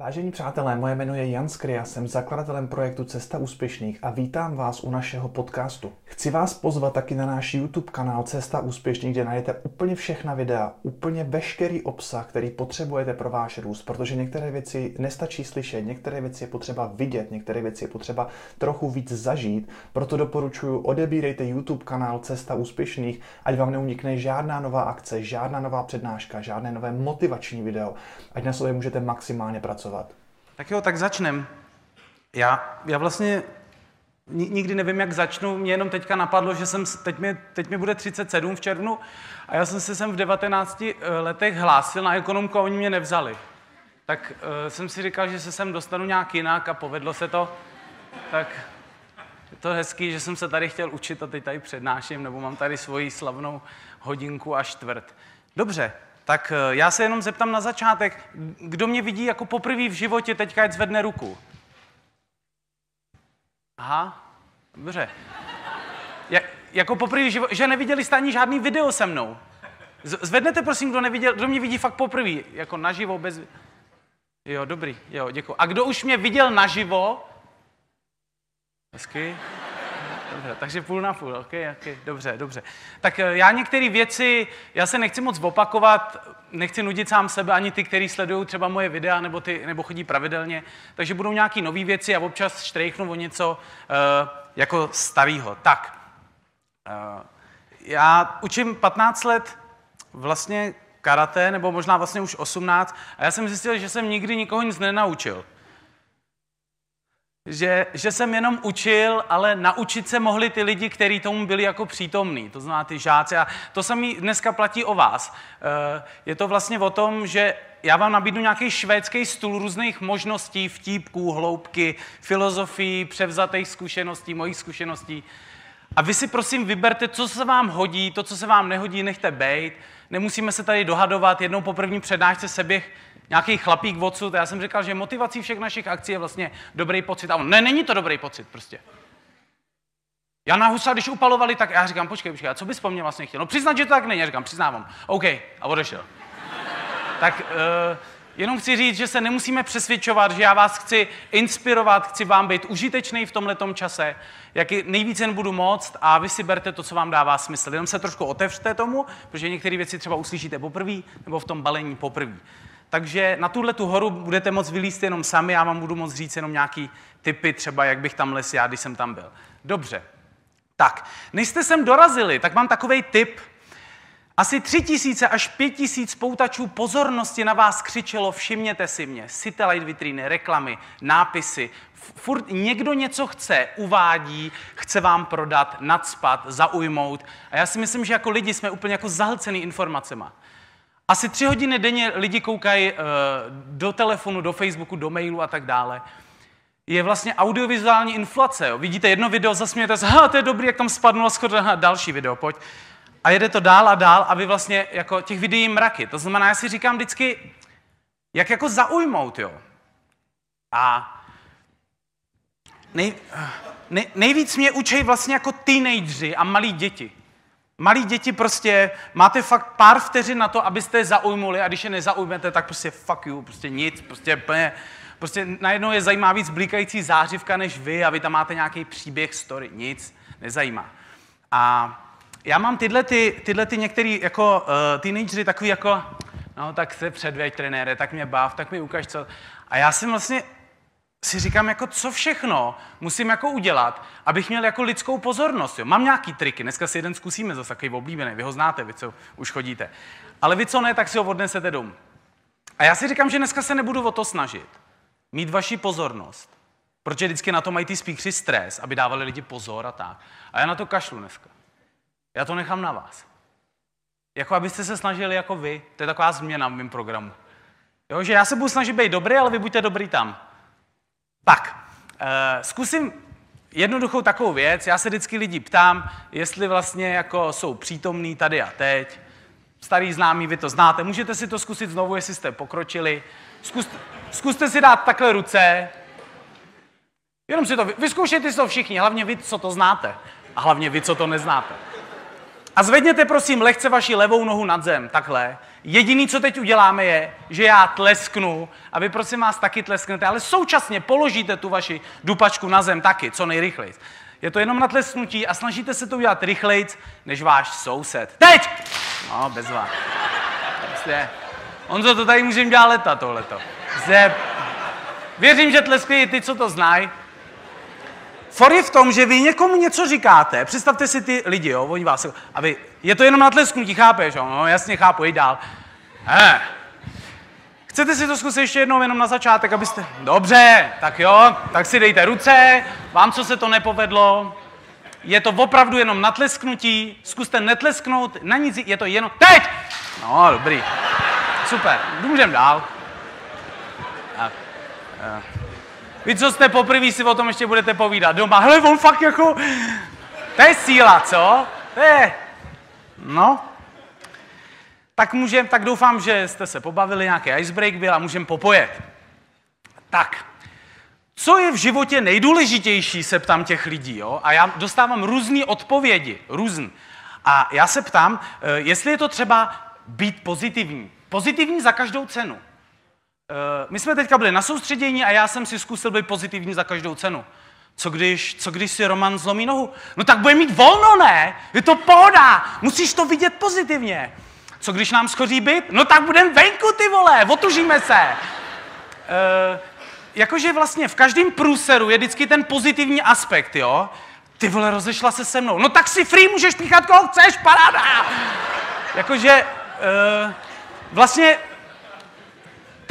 Vážení přátelé, moje jméno je Jan Skria, jsem zakladatelem projektu Cesta úspěšných a vítám vás u našeho podcastu. Chci vás pozvat taky na náš YouTube kanál Cesta úspěšných, kde najdete úplně všechna videa, úplně veškerý obsah, který potřebujete pro váš růst, protože některé věci nestačí slyšet, některé věci je potřeba vidět, některé věci je potřeba trochu víc zažít, proto doporučuji odebírejte YouTube kanál Cesta úspěšných, ať vám neunikne žádná nová akce, žádná nová přednáška, žádné nové motivační video, ať na sobě můžete maximálně pracovat pracovat. Tak jo, tak začnem. Já, já vlastně nikdy nevím, jak začnu. Mě jenom teďka napadlo, že jsem, teď mi, teď mi bude 37 v červnu a já jsem se sem v 19 eh, letech hlásil na ekonomku a oni mě nevzali. Tak uh, jsem si říkal, že se sem dostanu nějak jinak a povedlo se to. Tak je to hezký, že jsem se tady chtěl učit a teď tady přednáším, nebo mám tady svoji slavnou hodinku a čtvrt. Dobře, tak eh, já se jenom zeptám na začátek, kdo mě vidí jako poprvé v životě, teďka ať zvedne ruku. Aha, dobře. Ja, jako poprvé v životě, že neviděli jste ani žádný video se mnou. Zvednete prosím, kdo neviděl, kdo mě vidí fakt poprvé, jako naživo, bez... Jo, dobrý, jo, děkuji. A kdo už mě viděl naživo? Hezky. Dobře, takže půl na půl, ok, dobře, dobře. Tak eh, já některé věci, já se nechci moc opakovat, nechci nudit sám sebe, ani ty, kteří sledují třeba moje videa nebo, ty, nebo chodí pravidelně, takže budou nějaké nové věci a občas štrejchnu o něco uh, jako starého. Tak, uh, já učím 15 let vlastně karate, nebo možná vlastně už 18, a já jsem zjistil, že jsem nikdy nikoho nic nenaučil že, že jsem jenom učil, ale naučit se mohli ty lidi, kteří tomu byli jako přítomní, to znamená ty žáci. A to samé dneska platí o vás. Eh, je to vlastně o tom, že já vám nabídnu nějaký švédský stůl různých možností, vtípků, hloubky, filozofii, převzatých zkušeností, mojich zkušeností. A vy si prosím vyberte, co se vám hodí, to, co se vám nehodí, nechte bejt. Nemusíme se tady dohadovat, jednou po první přednášce se běh nějaký chlapík odsud. Já jsem říkal, že motivací všech našich akcí je vlastně dobrý pocit. A on, ne, není to dobrý pocit prostě. na Husa, když upalovali, tak já říkám, počkej, počkej, a co bys po mně vlastně chtěl? No přiznat, že to tak není. Já říkám, přiznávám. OK, a odešel. tak uh, jenom chci říct, že se nemusíme přesvědčovat, že já vás chci inspirovat, chci vám být užitečný v tomhle čase, jak nejvíce jen budu moct a vy si berte to, co vám dává smysl. Jenom se trošku otevřte tomu, protože některé věci třeba uslyšíte poprvé nebo v tom balení poprvé. Takže na tuhle tu horu budete moct vylíst jenom sami, já vám budu moct říct jenom nějaký typy, třeba jak bych tam les já, když jsem tam byl. Dobře. Tak, než jste sem dorazili, tak mám takový tip. Asi tři tisíce až pět tisíc poutačů pozornosti na vás křičelo, všimněte si mě, satellite vitríny, reklamy, nápisy. Furt někdo něco chce, uvádí, chce vám prodat, nadspat, zaujmout. A já si myslím, že jako lidi jsme úplně jako zahlcený informacemi. Asi tři hodiny denně lidi koukají uh, do telefonu, do Facebooku, do mailu a tak dále. Je vlastně audiovizuální inflace. Jo. Vidíte jedno video, zasmějete se, ha, to je dobrý, jak tam spadnulo skoro, aha, další video, pojď. A jede to dál a dál a vy vlastně jako těch videí mraky. To znamená, já si říkám vždycky, jak jako zaujmout, jo. A nej, nej, nejvíc mě učí vlastně jako teenageři a malí děti. Malí děti prostě, máte fakt pár vteřin na to, abyste je zaujmuli a když je nezaujmete, tak prostě fuck you, prostě nic, prostě plně, prostě najednou je zajímá víc blíkající zářivka než vy a vy tam máte nějaký příběh, story, nic, nezajímá. A já mám tyhle, ty, tyhle ty některý jako uh, teenagery takový jako, no tak se předveď trenére, tak mě bav, tak mi ukaž co. A já jsem vlastně si říkám, jako co všechno musím jako udělat, abych měl jako lidskou pozornost. Jo. Mám nějaký triky, dneska si jeden zkusíme zase takový oblíbený, vy ho znáte, vy co už chodíte. Ale vy co ne, tak si ho odnesete domů. A já si říkám, že dneska se nebudu o to snažit. Mít vaši pozornost. Protože vždycky na to mají ty spíkři stres, aby dávali lidi pozor a tak. A já na to kašlu dneska. Já to nechám na vás. Jako abyste se snažili jako vy. To je taková změna v mém programu. Jo, že já se budu snažit být dobrý, ale vy buďte dobrý tam. Tak, uh, zkusím jednoduchou takovou věc. Já se vždycky lidi ptám, jestli vlastně jako jsou přítomní tady a teď. Starý známý, vy to znáte. Můžete si to zkusit znovu, jestli jste pokročili. Zkuste, zkuste si dát takhle ruce. Jenom si to, vyzkoušejte si to všichni, hlavně vy, co to znáte. A hlavně vy, co to neznáte. A zvedněte prosím lehce vaši levou nohu nad zem, takhle. Jediný, co teď uděláme, je, že já tlesknu a vy prosím vás taky tlesknete, ale současně položíte tu vaši dupačku na zem taky, co nejrychleji. Je to jenom na tlesknutí a snažíte se to udělat rychleji, než váš soused. Teď! No, bez vás. Prostě, on to tady můžeme dělat leta, tohleto. Prostě, věřím, že tleskají ty, co to znají. For je v tom, že vy někomu něco říkáte, představte si ty lidi, jo, oni vás, a vy, je to jenom na tlesknutí, chápeš, jo, no jasně chápu, jď dál. Eh. Chcete si to zkusit ještě jednou jenom na začátek, abyste... Dobře, tak jo, tak si dejte ruce, vám, co se to nepovedlo, je to opravdu jenom na tlesknutí, zkuste netlesknout, na nic, je to jenom... Teď! No, dobrý. Super, můžeme dál. Tak. Uh. Vy, co jste poprvé, si o tom ještě budete povídat doma. Hele, on fakt jako... To je síla, co? To je... No. Tak můžem, tak doufám, že jste se pobavili, nějaký icebreak byl a můžeme popojet. Tak, co je v životě nejdůležitější, se ptám těch lidí, jo? A já dostávám různé odpovědi, různý. A já se ptám, eh, jestli je to třeba být pozitivní. Pozitivní za každou cenu. Eh, my jsme teďka byli na soustředění a já jsem si zkusil být pozitivní za každou cenu. Co když, co když si Roman zlomí nohu? No tak bude mít volno, ne? Je to pohoda, musíš to vidět pozitivně. Co když nám schoří byt? No tak budeme venku, ty vole, otužíme se. E, jakože vlastně v každém průseru je vždycky ten pozitivní aspekt, jo? Ty vole, rozešla se se mnou. No tak si free můžeš píchat, koho chceš, paráda! Jakože e, vlastně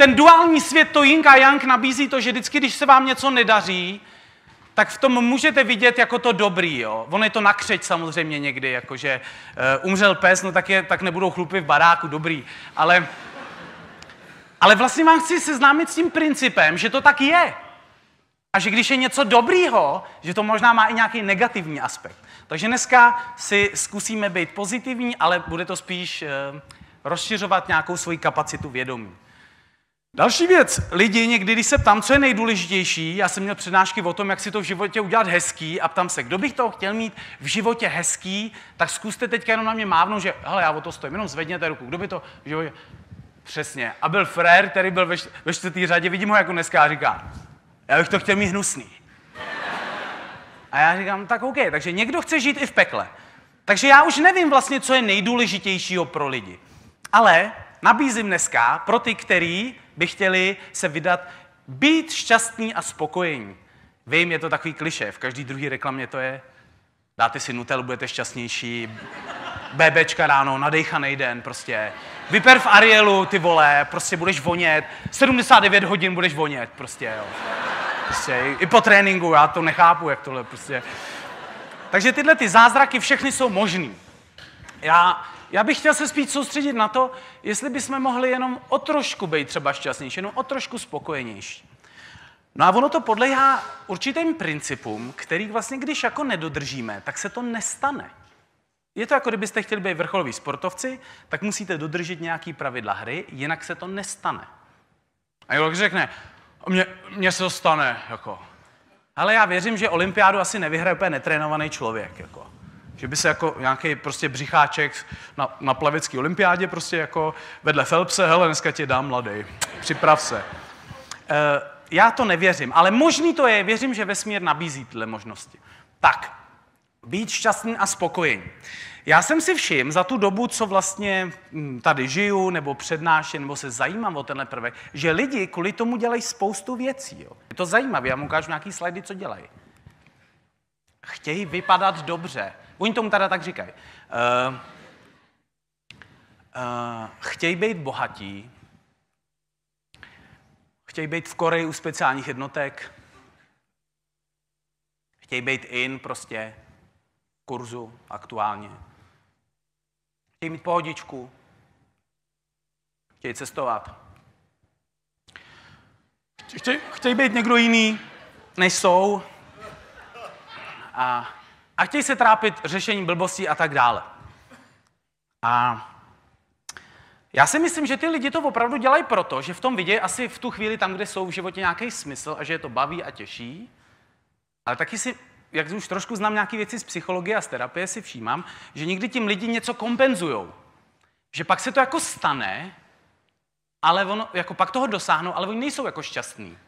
ten duální svět, to Ying a Yang nabízí to, že vždycky, když se vám něco nedaří, tak v tom můžete vidět jako to dobrý. Jo? On je to nakřeč samozřejmě někdy, jakože uh, umřel pes, no tak, je, tak nebudou chlupy v baráku, dobrý. Ale, ale vlastně vám chci seznámit s tím principem, že to tak je. A že když je něco dobrýho, že to možná má i nějaký negativní aspekt. Takže dneska si zkusíme být pozitivní, ale bude to spíš uh, rozšiřovat nějakou svoji kapacitu vědomí. Další věc, lidi někdy, když se ptám, co je nejdůležitější, já jsem měl přednášky o tom, jak si to v životě udělat hezký a ptám se, kdo bych to chtěl mít v životě hezký, tak zkuste teď jenom na mě mávnout, že hele, já o to stojím, jenom zvedněte ruku, kdo by to v životě... Přesně. A byl frér, který byl ve, ve čtvrtý řadě, vidím ho jako dneska a říká, já bych to chtěl mít hnusný. A já říkám, tak OK, takže někdo chce žít i v pekle. Takže já už nevím vlastně, co je nejdůležitějšího pro lidi. Ale nabízím dneska pro ty, který by chtěli se vydat být šťastný a spokojení. Vím, je to takový kliše, v každý druhý reklamě to je. Dáte si Nutel, budete šťastnější. BBčka ráno, nadejchaný den, prostě. Vyper v Arielu, ty vole, prostě budeš vonět. 79 hodin budeš vonět, prostě, jo. Prostě, i po tréninku, já to nechápu, jak tohle, prostě. Takže tyhle ty zázraky všechny jsou možný. Já já bych chtěl se spíš soustředit na to, jestli bychom mohli jenom o trošku být třeba šťastnější, jenom o trošku spokojenější. No a ono to podléhá určitým principům, který vlastně, když jako nedodržíme, tak se to nestane. Je to jako kdybyste chtěli být vrcholoví sportovci, tak musíte dodržet nějaký pravidla hry, jinak se to nestane. A jak řekne, mně, mně se to stane, jako. Ale já věřím, že olympiádu asi nevyhraje úplně netrénovaný člověk, jako že by se jako nějaký prostě břicháček na, na plavecké olympiádě prostě jako vedle Phelpse, hele, dneska tě dám mladý, připrav se. E, já to nevěřím, ale možný to je, věřím, že vesmír nabízí tyhle možnosti. Tak, být šťastný a spokojený. Já jsem si všiml za tu dobu, co vlastně hm, tady žiju, nebo přednáším, nebo se zajímám o tenhle prvek, že lidi kvůli tomu dělají spoustu věcí. Jo. Je to zajímavé, já mu ukážu nějaký slajdy, co dělají. Chtějí vypadat dobře, Oni tomu teda tak říkají. Uh, uh, chtějí být bohatí, chtějí být v Koreji u speciálních jednotek, chtějí být in prostě kurzu aktuálně. Chtějí mít pohodičku, chtějí cestovat. Chtějí, chtějí být někdo jiný, než jsou. A a chtějí se trápit řešením blbostí a tak dále. A já si myslím, že ty lidi to opravdu dělají proto, že v tom vidějí asi v tu chvíli tam, kde jsou v životě nějaký smysl a že je to baví a těší, ale taky si jak už trošku znám nějaké věci z psychologie a z terapie, si všímám, že někdy tím lidi něco kompenzujou. Že pak se to jako stane, ale ono, jako pak toho dosáhnou, ale oni nejsou jako šťastní.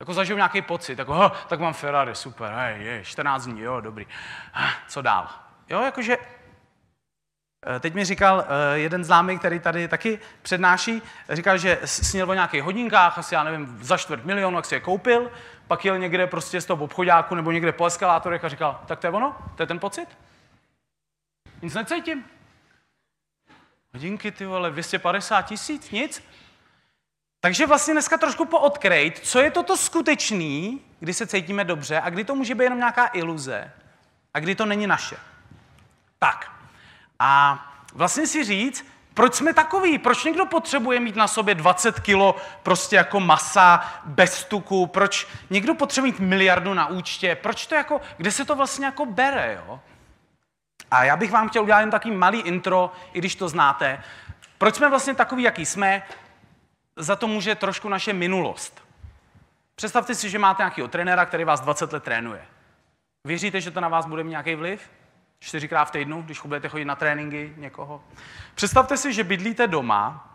Jako zažijou nějaký pocit, jako, oh, tak mám Ferrari, super, hej, je, 14 dní, jo, dobrý. Co dál? Jo, jakože Eh, teď mi říkal eh, jeden známý, který tady taky přednáší, říkal, že sněl o nějakých hodinkách, asi já nevím, za čtvrt milionu, jak si je koupil, pak jel někde prostě z toho obchodáku nebo někde po eskalátorech a říkal, tak to je ono, to je ten pocit. Nic necítím. Hodinky, ty vole, 250 tisíc, nic. Takže vlastně dneska trošku poodkrejt, co je toto skutečný, kdy se cítíme dobře a kdy to může být jenom nějaká iluze a kdy to není naše. Tak, a vlastně si říct, proč jsme takový? Proč někdo potřebuje mít na sobě 20 kilo prostě jako masa bez tuku? Proč někdo potřebuje mít miliardu na účtě? Proč to jako, kde se to vlastně jako bere, jo? A já bych vám chtěl udělat jen takový malý intro, i když to znáte. Proč jsme vlastně takový, jaký jsme? Za to může trošku naše minulost. Představte si, že máte nějakého trenéra, který vás 20 let trénuje. Věříte, že to na vás bude mít nějaký vliv? čtyřikrát v týdnu, když budete chodit na tréninky někoho. Představte si, že bydlíte doma,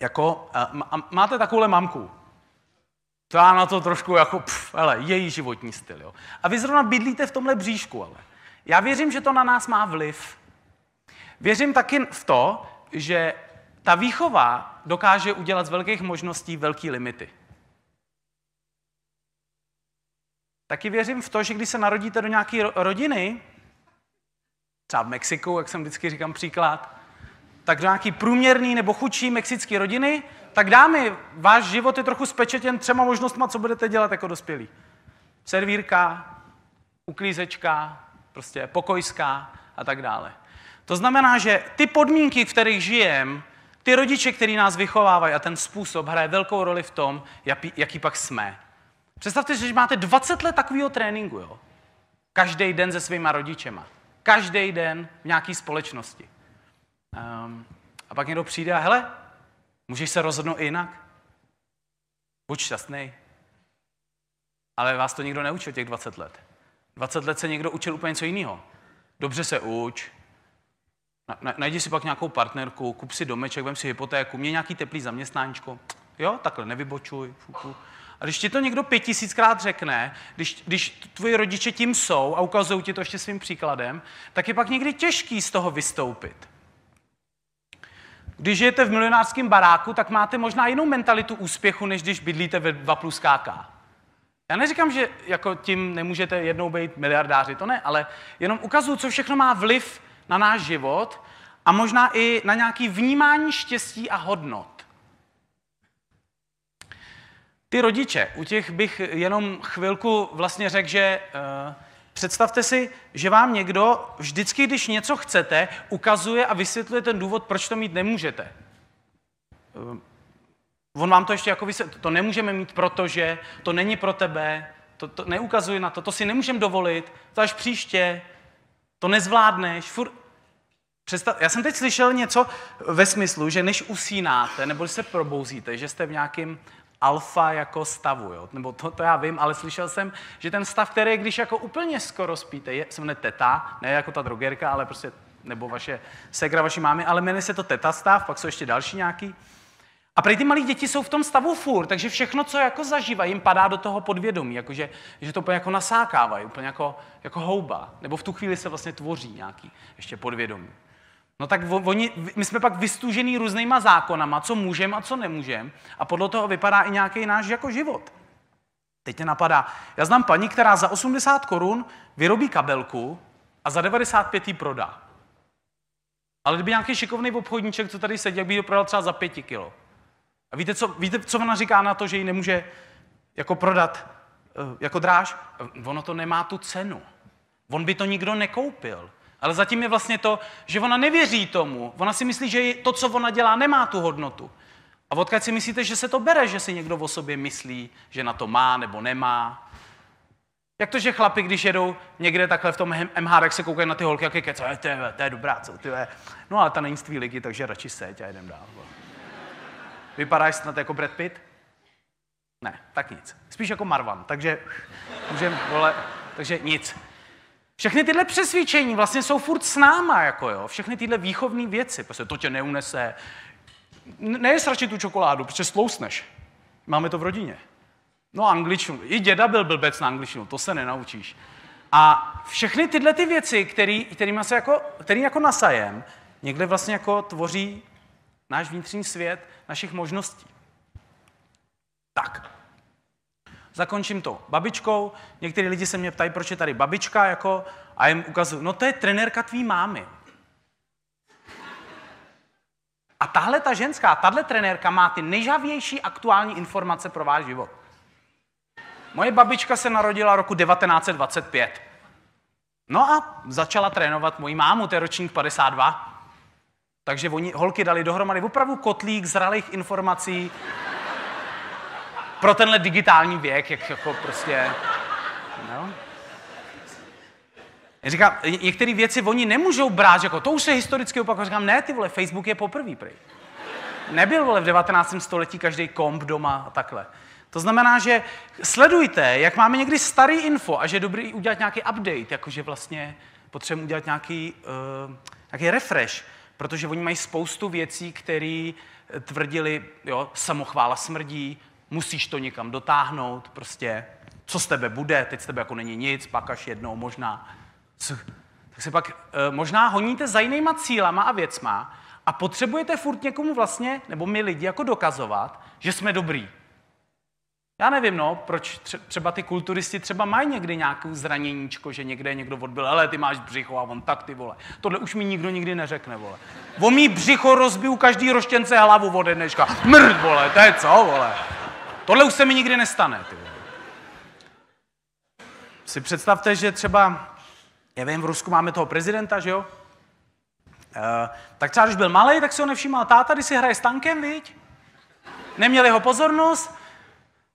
jako, a máte takovouhle mamku. To já na to trošku jako, pff, hele, její životní styl. Jo. A vy zrovna bydlíte v tomhle bříšku, ale. Já věřím, že to na nás má vliv. Věřím taky v to, že ta výchova dokáže udělat z velkých možností velké limity. Taky věřím v to, že když se narodíte do nějaké rodiny, třeba v Mexiku, jak jsem vždycky říkám příklad, tak do nějaký průměrný nebo chudší mexické rodiny, tak dámy, váš život je trochu spečetěn třema možnostma, co budete dělat jako dospělí. Servírka, uklízečka, prostě pokojská a tak dále. To znamená, že ty podmínky, v kterých žijem, ty rodiče, který nás vychovávají a ten způsob hraje velkou roli v tom, jaký pak jsme. Představte si, že máte 20 let takového tréninku, jo? Každý den se svýma rodičema. Každý den v nějaké společnosti. Um, a pak někdo přijde a hele, můžeš se rozhodnout i jinak. Buď šťastný. Ale vás to nikdo neučil těch 20 let. 20 let se někdo učil úplně něco jiného. Dobře se uč, najdi si pak nějakou partnerku, kup si domeček, vem si hypotéku, mě nějaký teplý zaměstnáníčko. Jo, takhle, nevybočuj. Fuku. A když ti to někdo pět tisíckrát řekne, když, když tvoji rodiče tím jsou a ukazují ti to ještě svým příkladem, tak je pak někdy těžký z toho vystoupit. Když žijete v milionářském baráku, tak máte možná jinou mentalitu úspěchu, než když bydlíte ve 2 plus KK. Já neříkám, že jako tím nemůžete jednou být miliardáři, to ne, ale jenom ukazuju, co všechno má vliv na náš život a možná i na nějaký vnímání štěstí a hodnot. Ty rodiče, u těch bych jenom chvilku vlastně řekl, že uh, představte si, že vám někdo vždycky, když něco chcete, ukazuje a vysvětluje ten důvod, proč to mít nemůžete. Uh, on vám to ještě jako vysvětluje, to nemůžeme mít, protože to není pro tebe, to, to neukazuje na to, to si nemůžeme dovolit, to až příště, to nezvládneš, furt, Představ, já jsem teď slyšel něco ve smyslu, že než usínáte nebo se probouzíte, že jste v nějakém alfa jako stavu, jo? nebo to, to já vím, ale slyšel jsem, že ten stav, který když jako úplně skoro spíte, je, se jmenuje teta, ne jako ta drogerka, ale prostě, nebo vaše segra, vaší mámy, ale jmenuje se to teta stav, pak jsou ještě další nějaký. A pro ty malé děti jsou v tom stavu furt, takže všechno, co jako zažívají, jim padá do toho podvědomí, jakože, že to úplně jako nasákávají, úplně jako, jako houba. Nebo v tu chvíli se vlastně tvoří nějaký ještě podvědomí. No tak oni, my jsme pak vystužený různýma zákonama, co můžeme a co nemůžeme. A podle toho vypadá i nějaký náš jako život. Teď mě napadá, já znám paní, která za 80 korun vyrobí kabelku a za 95 ji prodá. Ale kdyby nějaký šikovný obchodníček, co tady sedí, jak by ji prodal třeba za 5 kilo. A víte co, víte, co ona říká na to, že ji nemůže jako prodat eh, jako dráž? Ono to nemá tu cenu. On by to nikdo nekoupil. Ale zatím je vlastně to, že ona nevěří tomu. Ona si myslí, že to, co ona dělá, nemá tu hodnotu. A odkud si myslíte, že se to bere, že si někdo o sobě myslí, že na to má nebo nemá? Jak to, že chlapi, když jedou někde takhle v tom MH, jak se koukají na ty holky, jak je kec, to je, dobrá, co ty je. No ale ta není z tvý ligy, takže radši seď a jdem dál. Vypadáš snad jako Brad Pitt? Ne, tak nic. Spíš jako Marvan, takže můžem, vole, takže nic. Všechny tyhle přesvědčení vlastně jsou furt s náma, jako jo. Všechny tyhle výchovné věci, prostě to tě neunese. Nejes radši tu čokoládu, protože slousneš. Máme to v rodině. No angličtinu. I děda byl blbec na angličtinu, to se nenaučíš. A všechny tyhle ty věci, který, kterými se jako, který jako nasajem, někde vlastně jako tvoří náš vnitřní svět našich možností. Tak, zakončím to babičkou. Někteří lidi se mě ptají, proč je tady babička, jako, a jim ukazuju, no to je trenérka tvý mámy. A tahle ta ženská, tahle trenérka má ty nejžavější aktuální informace pro váš život. Moje babička se narodila roku 1925. No a začala trénovat moji mámu, to je ročník 52. Takže oni, holky dali dohromady opravdu kotlík zralých informací pro tenhle digitální věk, jak jako prostě... No. Říkám, některé věci oni nemůžou brát, jako to už se historicky opakuje. Říkám, ne, ty vole, Facebook je poprvý, prej. Nebyl, vole, v 19. století každý komp doma a takhle. To znamená, že sledujte, jak máme někdy starý info a že je dobrý udělat nějaký update, jakože vlastně potřebujeme udělat nějaký, uh, nějaký refresh, protože oni mají spoustu věcí, které tvrdili, jo, samochvála smrdí, musíš to někam dotáhnout, prostě, co z tebe bude, teď z tebe jako není nic, pak až jednou možná. Tak se pak uh, možná honíte za jinýma cílama a věcma a potřebujete furt někomu vlastně, nebo my lidi, jako dokazovat, že jsme dobrý. Já nevím, no, proč třeba ty kulturisti třeba mají někdy nějakou zraněníčko, že někde někdo odbil, ale ty máš břicho a on tak ty vole. Tohle už mi nikdo nikdy neřekne, vole. O mý břicho rozbiju každý roštěnce hlavu ode dneška. Mrd, vole, to je co, vole. Tohle už se mi nikdy nestane, ty vole. Si představte, že třeba, já vím, v Rusku máme toho prezidenta, že jo? E, tak třeba, když byl malý, tak si ho nevšímal táta, když si hraje s tankem, viď? Neměli ho pozornost,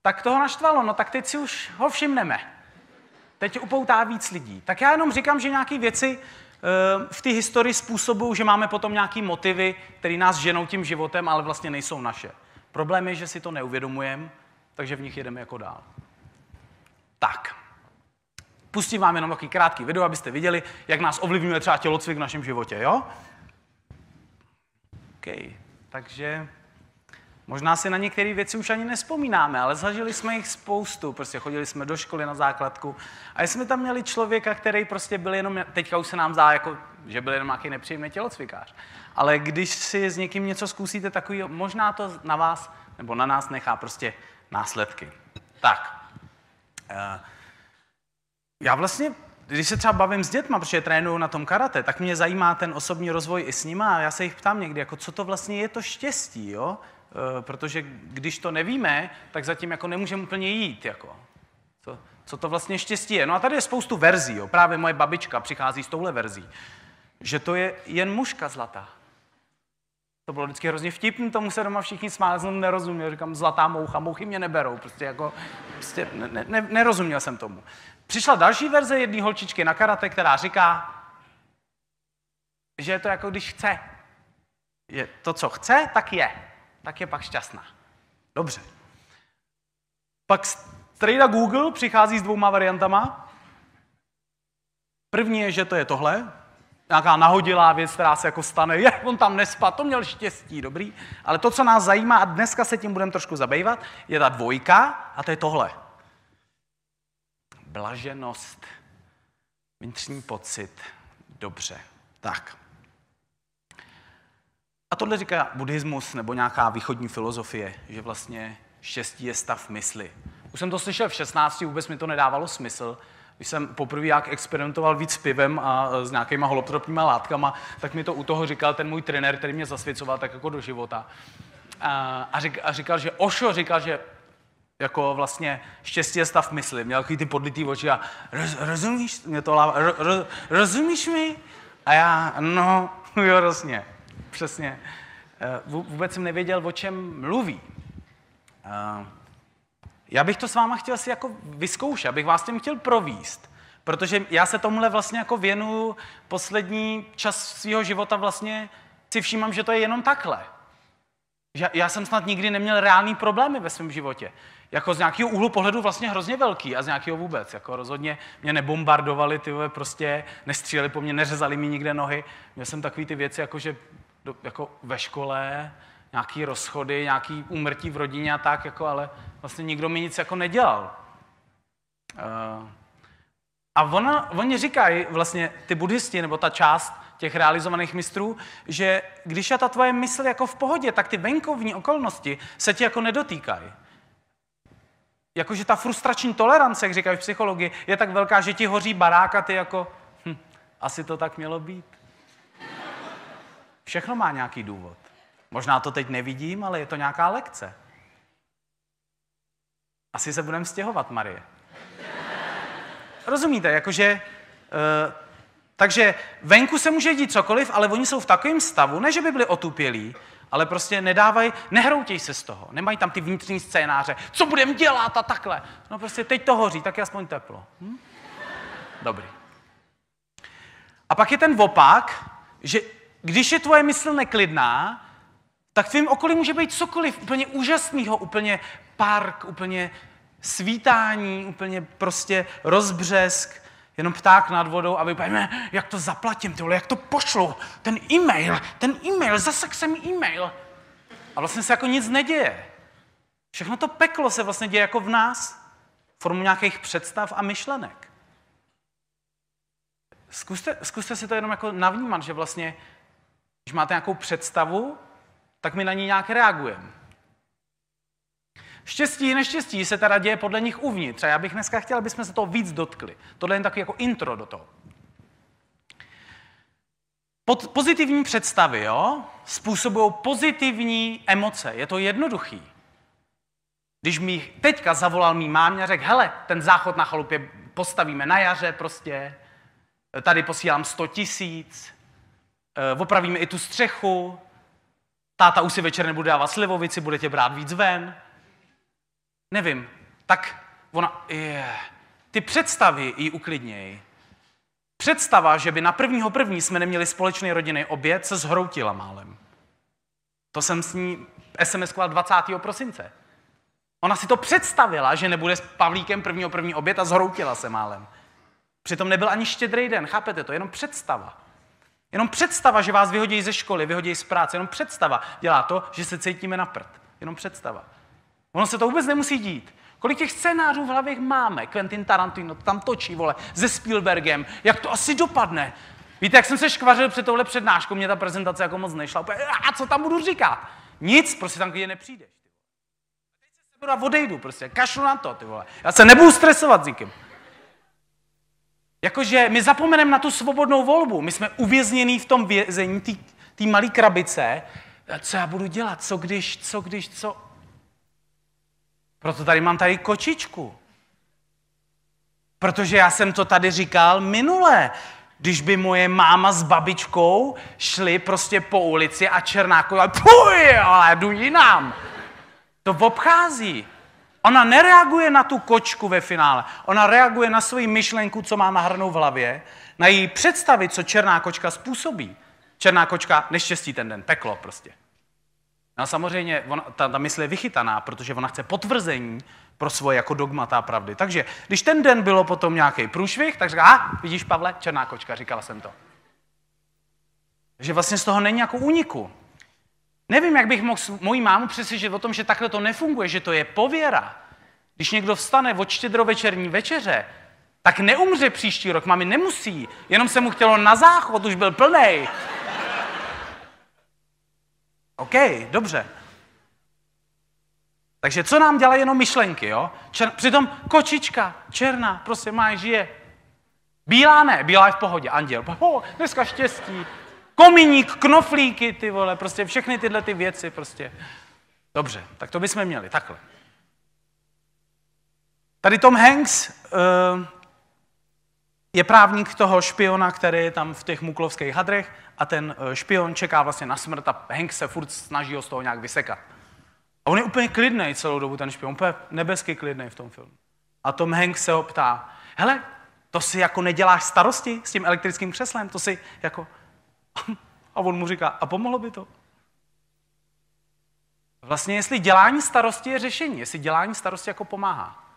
tak toho naštvalo, no tak teď si už ho všimneme. Teď upoutá víc lidí. Tak já jenom říkám, že nějaké věci eh, v té historii způsobují, že máme potom nějaké motivy, které nás ženou tím životem, ale vlastně nejsou naše. Problém je, že si to neuvědomujeme, takže v nich jedeme jako dál. Tak. Pustím vám jenom takový krátký video, abyste viděli, jak nás ovlivňuje třeba tělocvik v našem životě, jo? OK, takže Možná si na některé věci už ani nespomínáme, ale zažili jsme jich spoustu. Prostě chodili jsme do školy na základku a jsme tam měli člověka, který prostě byl jenom, teďka už se nám zdá, jako, že byl jenom nějaký nepříjemný tělocvikář. Ale když si s někým něco zkusíte takový, možná to na vás nebo na nás nechá prostě následky. Tak. Eh, já vlastně když se třeba bavím s dětma, protože trénuju na tom karate, tak mě zajímá ten osobní rozvoj i s nima a já se jich ptám někdy, jako co to vlastně je to štěstí, jo? Eh, protože když to nevíme, tak zatím jako nemůžeme úplně jít. Jako. Co, co to vlastně štěstí je? No a tady je spoustu verzí. Jo. Právě moje babička přichází s touhle verzí. Že to je jen muška zlatá. To bylo vždycky hrozně vtipný, tomu se doma všichni smáli, nerozuměl. Říkám, zlatá moucha, mouchy mě neberou. Prostě jako, prostě ne, ne, nerozuměl jsem tomu. Přišla další verze jedné holčičky na karate, která říká, že je to jako když chce. Je to, co chce, tak je tak je pak šťastná. Dobře. Pak strejda Google přichází s dvouma variantama. První je, že to je tohle, nějaká nahodilá věc, která se jako stane, je, on tam nespal, to měl štěstí, dobrý. Ale to, co nás zajímá, a dneska se tím budeme trošku zabývat, je ta dvojka a to je tohle. Blaženost, vnitřní pocit, dobře. Tak. A tohle říká buddhismus nebo nějaká východní filozofie, že vlastně štěstí je stav mysli. Už jsem to slyšel v 16, vůbec mi to nedávalo smysl. Když jsem poprvé jak experimentoval víc s pivem a s nějakýma holotropníma látkama, tak mi to u toho říkal ten můj trenér, který mě zasvěcoval tak jako do života. A, a, řík, a říkal, že Ošo říkal, že jako vlastně štěstí je stav mysli. Měl takový ty podlitý oči a roz, rozumíš, mě to láva, ro, ro, rozumíš mi? A já, no, jo, rozně přesně. Eh, vůbec jsem nevěděl, o čem mluví. Eh, já bych to s váma chtěl si jako vyzkoušet, abych vás tím chtěl províst. Protože já se tomuhle vlastně jako věnu poslední čas svého života vlastně si všímám, že to je jenom takhle. Že já jsem snad nikdy neměl reální problémy ve svém životě. jako z nějakého úhlu pohledu vlastně hrozně velký a z nějakého vůbec. Jako rozhodně mě nebombardovali, ty prostě nestříleli po mně, neřezali mi nikde nohy. Měl jsem takový ty věci, jako že do, jako ve škole, nějaký rozchody, nějaký úmrtí v rodině a tak, jako, ale vlastně nikdo mi nic jako nedělal. Uh, a ona, oni říkají vlastně ty buddhisti, nebo ta část těch realizovaných mistrů, že když je ta tvoje mysl jako v pohodě, tak ty venkovní okolnosti se ti jako nedotýkají. Jakože ta frustrační tolerance, jak říkají v psychologii, je tak velká, že ti hoří barák a ty jako, hm, asi to tak mělo být. Všechno má nějaký důvod. Možná to teď nevidím, ale je to nějaká lekce. Asi se budeme stěhovat, Marie. Rozumíte, jakože... Uh, takže venku se může dít cokoliv, ale oni jsou v takovém stavu, ne že by byli otupělí, ale prostě nedávají, nehroutěj se z toho, nemají tam ty vnitřní scénáře, co budeme dělat a takhle. No prostě teď to hoří, tak je aspoň teplo. Hm? Dobrý. A pak je ten opak, že když je tvoje mysl neklidná, tak v tvém okolí může být cokoliv úplně úžasného, úplně park, úplně svítání, úplně prostě rozbřesk, jenom pták nad vodou a vypadíme, jak to zaplatím, tyhle, jak to pošlu, ten e-mail, ten e-mail, zase jsem e-mail. A vlastně se jako nic neděje. Všechno to peklo se vlastně děje jako v nás, formu nějakých představ a myšlenek. Zkuste, zkuste si to jenom jako navnímat, že vlastně, když máte nějakou představu, tak my na ní nějak reagujeme. Štěstí, neštěstí se teda děje podle nich uvnitř. A já bych dneska chtěl, aby jsme se toho víc dotkli. Tohle je takový jako intro do toho. Pod pozitivní představy jo, způsobují pozitivní emoce. Je to jednoduchý. Když mi teďka zavolal mý mámě a řekl, hele, ten záchod na chalupě postavíme na jaře prostě, tady posílám 100 tisíc, opravíme i tu střechu, táta už si večer nebude dávat slivovici, bude tě brát víc ven, nevím, tak ona, je, ty představy ji uklidněj. Představa, že by na prvního první jsme neměli společný rodinný oběd, se zhroutila málem. To jsem s ní sms 20. prosince. Ona si to představila, že nebude s Pavlíkem prvního první oběd a zhroutila se málem. Přitom nebyl ani štědrý den, chápete to? Jenom představa. Jenom představa, že vás vyhodí ze školy, vyhodí z práce, jenom představa dělá to, že se cítíme na prd. Jenom představa. Ono se to vůbec nemusí dít. Kolik těch scénářů v hlavě máme? Quentin Tarantino tam točí, vole, se Spielbergem. Jak to asi dopadne? Víte, jak jsem se škvařil před touhle přednáškou, mě ta prezentace jako moc nešla. A co tam budu říkat? Nic, prostě tam klidně nepřijdeš. Teď se odejdu prostě, kašlu na to, ty vole. Já se nebudu stresovat s nikým. Jakože my zapomeneme na tu svobodnou volbu. My jsme uvěznění v tom vězení, té malé krabice. Co já budu dělat? Co když, co když, co? Proto tady mám tady kočičku. Protože já jsem to tady říkal minule. Když by moje máma s babičkou šli prostě po ulici a Černáko, ale půj, ale jdu jinam. To obchází. Ona nereaguje na tu kočku ve finále. Ona reaguje na svoji myšlenku, co má nahrnou v hlavě, na její představy, co černá kočka způsobí. Černá kočka, neštěstí ten den, peklo prostě. No a samozřejmě ona, ta, ta mysl je vychytaná, protože ona chce potvrzení pro svoje jako dogmata pravdy. Takže když ten den bylo potom nějaký průšvih, tak říká, a vidíš Pavle, černá kočka, říkala jsem to. Takže vlastně z toho není jako úniku. Nevím, jak bych mohl mojí mámu přesvědčit o tom, že takhle to nefunguje, že to je pověra. Když někdo vstane od štědrovečerní večeře, tak neumře příští rok, mami nemusí, jenom se mu chtělo na záchod, už byl plnej. OK, dobře. Takže co nám dělají jenom myšlenky, jo? Čer, přitom kočička, černá, prostě má, žije. Bílá ne, bílá je v pohodě, anděl. Oh, dneska štěstí. Komíník, knoflíky, ty vole, prostě všechny tyhle ty věci, prostě. Dobře, tak to bychom měli, takhle. Tady Tom Hanks uh, je právník toho špiona, který je tam v těch muklovských hadrech a ten eh, špion čeká vlastně na smrt a Hank se furt snaží ho z toho nějak vysekat. A on je úplně klidný celou dobu, ten špion, úplně nebeský klidný v tom filmu. A Tom Hank se ho ptá, hele, to si jako neděláš starosti s tím elektrickým křeslem, to si jako... A on mu říká, a pomohlo by to? Vlastně jestli dělání starosti je řešení, jestli dělání starosti jako pomáhá.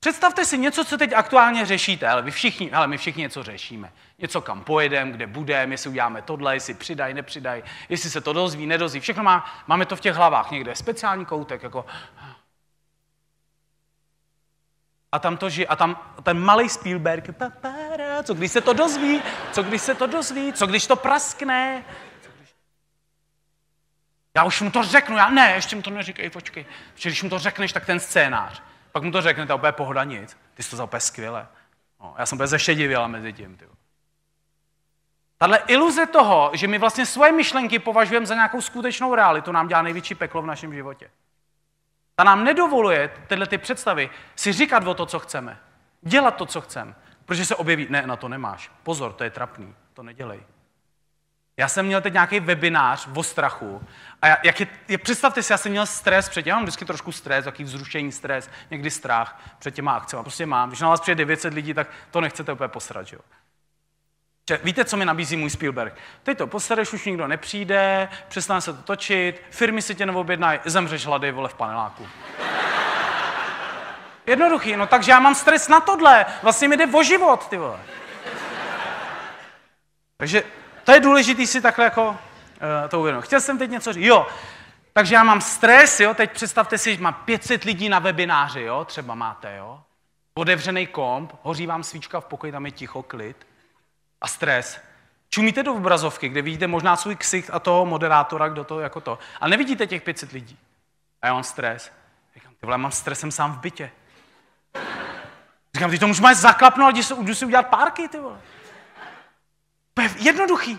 Představte si něco, co teď aktuálně řešíte, ale vy všichni, ale my všichni něco řešíme. Něco, kam pojedeme, kde budeme, jestli uděláme tohle, jestli přidaj, nepřidaj, jestli se to dozví, nedozví. Všechno má, máme to v těch hlavách někde. Speciální koutek, jako... A tam to žije, a tam ten malý Spielberg, co když se to dozví, co když se to dozví, co když to praskne, já už mu to řeknu, já ne, ještě mu to neříkej, počkej. Protože když mu to řekneš, tak ten scénář, pak mu to řekne, to úplně pohoda nic. Ty jsi to za úplně skvěle. No, já jsem úplně zešedivěla mezi tím. Ty. Tahle iluze toho, že my vlastně svoje myšlenky považujeme za nějakou skutečnou realitu, nám dělá největší peklo v našem životě. Ta nám nedovoluje tyhle ty představy si říkat o to, co chceme. Dělat to, co chceme. Protože se objeví, ne, na to nemáš. Pozor, to je trapný, to nedělej. Já jsem měl teď nějaký webinář o strachu. A já, jak je, je, představte si, já jsem měl stres před já mám vždycky trošku stres, jaký vzrušení, stres, někdy strach před těma akcemi. Prostě mám. Když na vás přijde 900 lidí, tak to nechcete úplně posrat, že jo? Víte, co mi nabízí můj Spielberg? Teď to posereš, už nikdo nepřijde, přestane se to točit, firmy si tě neobjednají, zemřeš hlady, vole, v paneláku. Jednoduchý, no takže já mám stres na tohle. Vlastně mi jde o život, ty vole. Takže to je důležité si takhle jako uh, to uvědomit. Chtěl jsem teď něco říct. Jo, takže já mám stres, jo, teď představte si, že mám 500 lidí na webináři, jo, třeba máte, jo. Otevřený komp, hoří vám svíčka v pokoji, tam je ticho, klid a stres. Čumíte do obrazovky, kde vidíte možná svůj ksicht a toho moderátora, kdo to jako to. A nevidíte těch 500 lidí. A já mám stres. Říkám, ty vole, mám stres, jsem sám v bytě. Říkám, ty to můžu zaklapnout, jdu si udělat párky, ty vole. To je jednoduchý.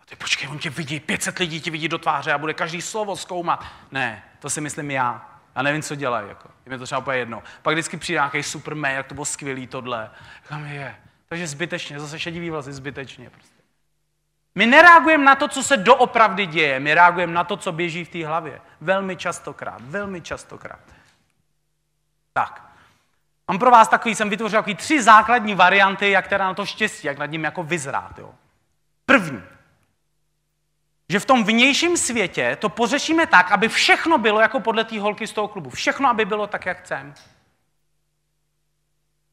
A ty počkej, on tě vidí, 500 lidí ti vidí do tváře a bude každý slovo zkoumat. Ne, to si myslím já. Já nevím, co dělají. Jako. Je mi to třeba úplně jedno. Pak vždycky přijde nějaký super mail, jak to bylo skvělý tohle. Kam je? Takže zbytečně, zase šedivý vlasy, zbytečně. Prostě. My nereagujeme na to, co se doopravdy děje, my reagujeme na to, co běží v té hlavě. Velmi častokrát, velmi častokrát. Tak. Mám pro vás takový, jsem vytvořil takový tři základní varianty, jak teda na to štěstí, jak nad ním jako vyzrát. Jo. První. Že v tom vnějším světě to pořešíme tak, aby všechno bylo jako podle té holky z toho klubu. Všechno, aby bylo tak, jak chcem.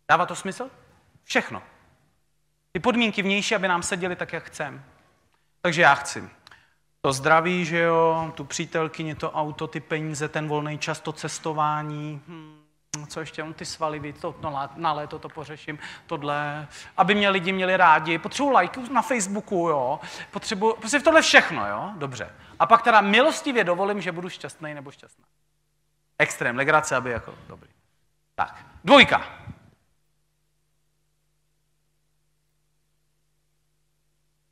Dává to smysl? Všechno. Ty podmínky vnější, aby nám seděli tak, jak chcem. Takže já chci. To zdraví, že jo, tu přítelkyni, to auto, ty peníze, ten volný čas, to cestování. Hmm co ještě, ty svaly, to, no, na léto to pořeším, tohle, aby mě lidi měli rádi, potřebuji lajky na Facebooku, jo, potřebuji, prostě tohle všechno, jo, dobře. A pak teda milostivě dovolím, že budu šťastný nebo šťastná. Extrém, legrace, aby jako, dobrý. Tak, dvojka.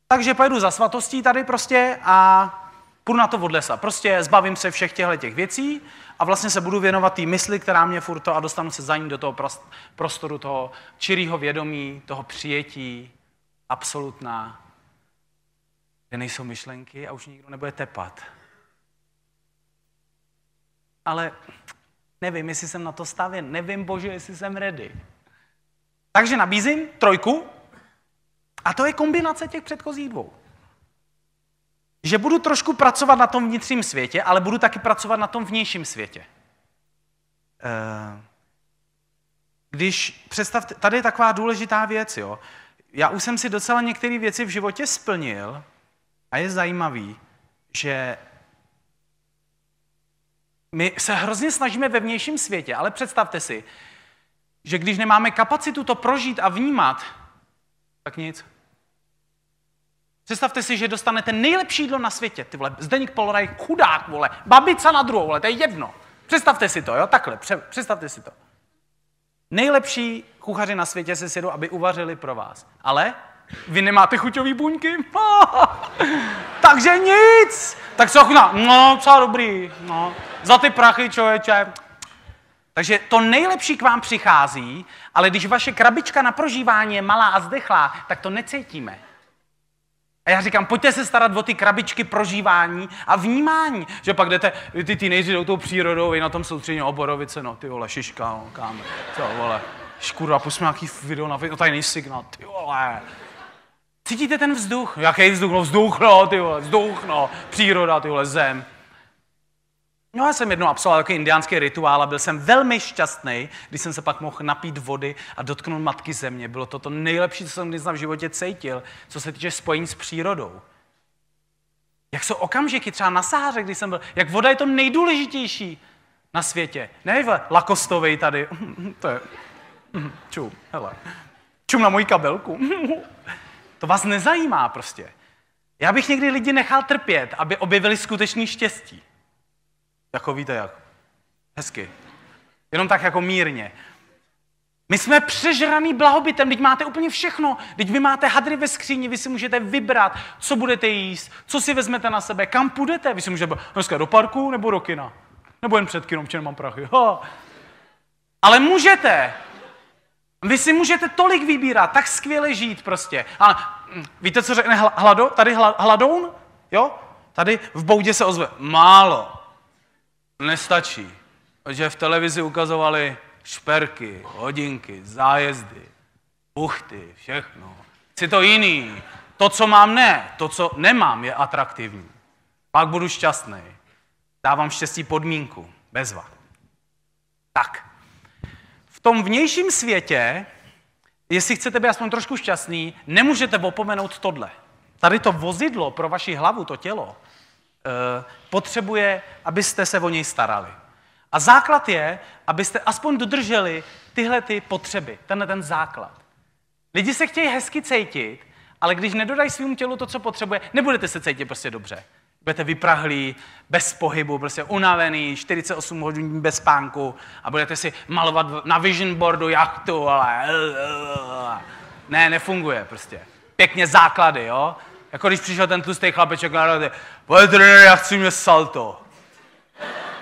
Takže pojedu za svatostí tady prostě a půjdu na to od lesa. Prostě zbavím se všech těchto těch věcí a vlastně se budu věnovat té mysli, která mě furt to a dostanu se za ní do toho prostoru toho čirého vědomí, toho přijetí, absolutná, kde nejsou myšlenky a už nikdo nebude tepat. Ale nevím, jestli jsem na to stavěn, nevím, bože, jestli jsem ready. Takže nabízím trojku a to je kombinace těch předchozích dvou že budu trošku pracovat na tom vnitřním světě, ale budu taky pracovat na tom vnějším světě. Eh, když představte, tady je taková důležitá věc, jo. Já už jsem si docela některé věci v životě splnil a je zajímavý, že my se hrozně snažíme ve vnějším světě, ale představte si, že když nemáme kapacitu to prožít a vnímat, tak nic. Představte si, že dostanete nejlepší jídlo na světě. Ty vole, Zdeník Poloraj, chudák, vole, babica na druhou, vole, to je jedno. Představte si to, jo, takhle, představte si to. Nejlepší kuchaři na světě se sjedou, aby uvařili pro vás. Ale vy nemáte chuťový buňky? Takže nic! Tak co chutná? No, co dobrý. No. Za ty prachy, člověče. Takže to nejlepší k vám přichází, ale když vaše krabička na prožívání je malá a zdechlá, tak to necítíme. A já říkám, pojďte se starat o ty krabičky prožívání a vnímání. Že pak jdete, ty teenageři jdou tou přírodou, vy na tom soustředění oborovice, no ty vole, šiška, no, káme, co vole, škurva, pusme nějaký video na no tady signál, ty vole. Cítíte ten vzduch? Jaký vzduch? No vzduch, no, ty vole, vzduch, no, příroda, ty vole, zem. No já jsem jednou absolvoval takový indiánský rituál a byl jsem velmi šťastný, když jsem se pak mohl napít vody a dotknout matky země. Bylo to to nejlepší, co jsem kdy v životě cítil, co se týče spojení s přírodou. Jak jsou okamžiky třeba na sáře, když jsem byl, jak voda je to nejdůležitější na světě. Ne, lakostovej tady, to je, čum, hele, čum na moji kabelku. To vás nezajímá prostě. Já bych někdy lidi nechal trpět, aby objevili skutečný štěstí. Jako víte jak? Hezky. Jenom tak jako mírně. My jsme přežraný blahobytem, teď máte úplně všechno. Teď vy máte hadry ve skříni, vy si můžete vybrat, co budete jíst, co si vezmete na sebe, kam půjdete. Vy si můžete dneska do parku nebo do kina. Nebo jen před kinem, mám prachy. Ha. Ale můžete. Vy si můžete tolik vybírat, tak skvěle žít prostě. A hm, víte, co řekne hlado? Tady hladoun? Jo? Tady v boudě se ozve. Málo. Nestačí. Protože v televizi ukazovali šperky, hodinky, zájezdy, buchty, všechno. Chci to jiný. To, co mám, ne. To, co nemám, je atraktivní. Pak budu šťastný. Dávám štěstí podmínku. Bezva. Tak. V tom vnějším světě, jestli chcete být aspoň trošku šťastný, nemůžete opomenout tohle. Tady to vozidlo pro vaši hlavu, to tělo, potřebuje, abyste se o něj starali. A základ je, abyste aspoň dodrželi tyhle ty potřeby, tenhle ten základ. Lidi se chtějí hezky cítit, ale když nedodají svým tělu to, co potřebuje, nebudete se cítit prostě dobře. Budete vyprahlí, bez pohybu, prostě unavený, 48 hodin bez spánku a budete si malovat na vision boardu jachtu, ale... Ne, nefunguje prostě. Pěkně základy, jo? Jako když přišel ten tlustý chlapeček na rady, pojď trenér, já chci mě salto.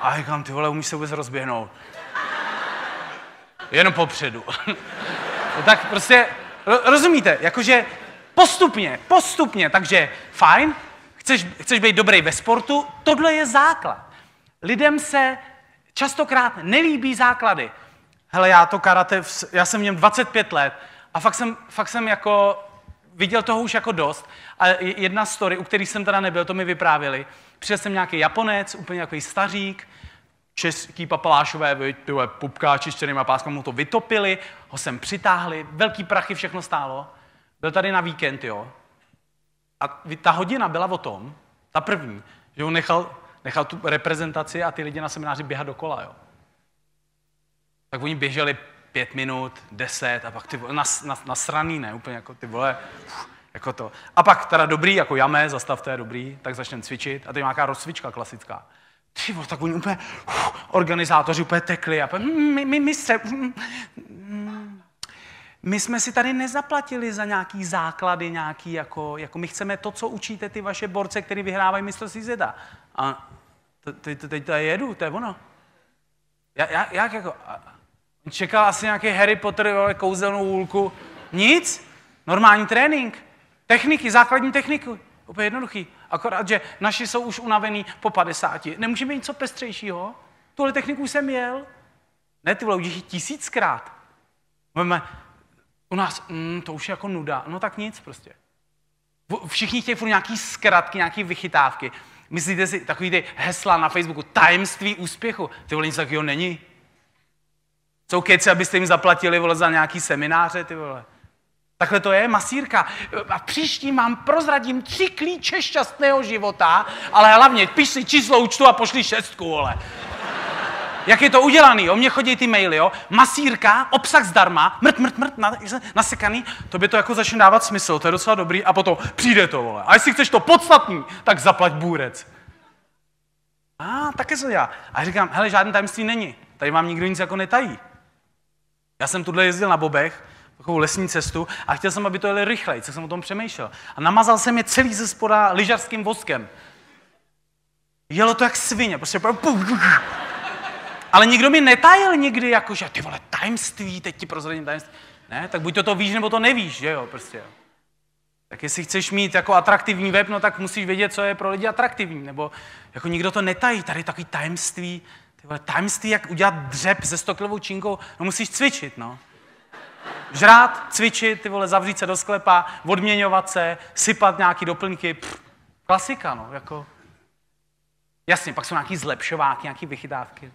A říkám, ty vole, umíš se vůbec rozběhnout. Jenom popředu. no tak prostě, rozumíte, jakože postupně, postupně, takže fajn, chceš, chceš být dobrý ve sportu, tohle je základ. Lidem se častokrát nelíbí základy. Hele, já to karate, já jsem v něm 25 let a fakt jsem, fakt jsem jako viděl toho už jako dost. A jedna story, u kterých jsem teda nebyl, to mi vyprávěli. Přišel jsem nějaký Japonec, úplně jako stařík, český papalášové, tyhle pupkáči s černýma páskama mu to vytopili, ho sem přitáhli, velký prachy, všechno stálo. Byl tady na víkend, jo. A ta hodina byla o tom, ta první, že on nechal, nechal tu reprezentaci a ty lidi na semináři běhat dokola, jo. Tak oni běželi pět minut, deset a pak ty vole, nasraný, na, na ne, úplně jako ty vole, uf, jako to. A pak teda dobrý, jako jamé, zastavte, dobrý, tak začneme cvičit a to je nějaká rozcvička klasická. Ty vole, tak oni úplně, uf, organizátoři úplně tekli a my, my, mistře, my jsme si tady nezaplatili za nějaký základy, nějaký jako, jako my chceme to, co učíte ty vaše borce, který vyhrávají mistrovství světa. A teď, teď tady jedu, to je ono. Já, já, jak jako, čekal asi nějaký Harry Potter, kouzelnou úlku. Nic, normální trénink, techniky, základní techniky, úplně jednoduchý. Akorát, že naši jsou už unavený po 50. Nemůže být něco pestřejšího? Tuhle techniku jsem měl. Ne, ty vole, už tisíckrát. Můžeme, u nás, mm, to už je jako nuda. No tak nic prostě. Všichni chtějí furt nějaký zkratky, nějaký vychytávky. Myslíte si, takový ty hesla na Facebooku, tajemství úspěchu. Ty vole, nic takového není. Jsou keci, abyste jim zaplatili vole, za nějaký semináře, ty vole. Takhle to je, masírka. A příští mám prozradím tři klíče šťastného života, ale hlavně piš si číslo účtu a pošli šestku, vole. Jak je to udělaný, o mě chodí ty maily, jo? Masírka, obsah zdarma, mrt, mrt, mrt, nasekaný, to by to jako začne dávat smysl, to je docela dobrý, a potom přijde to, vole. A jestli chceš to podstatný, tak zaplať bůrec. A, ah, také se dělá. A říkám, hele, žádný tajemství není. Tady vám nikdo nic jako netají. Já jsem tuhle jezdil na bobech, takovou lesní cestu a chtěl jsem, aby to jeli rychleji, co jsem o tom přemýšlel. A namazal jsem je celý ze spoda lyžařským voskem. Jelo to jak svině, prostě ale nikdo mi netajil nikdy, jako že ty vole, tajemství, teď ti prozradím tajemství. Ne, tak buď to, to víš, nebo to nevíš, že jo, prostě. Tak jestli chceš mít jako atraktivní web, no tak musíš vědět, co je pro lidi atraktivní. Nebo jako nikdo to netají, tady takový tajemství, ty vole, tajemství, jak udělat dřep se stokilovou činkou, no musíš cvičit, no. Žrát, cvičit, ty vole, zavřít se do sklepa, odměňovat se, sypat nějaký doplňky, pff, klasika, no, jako. Jasně, pak jsou nějaký zlepšováky, nějaký vychytávky.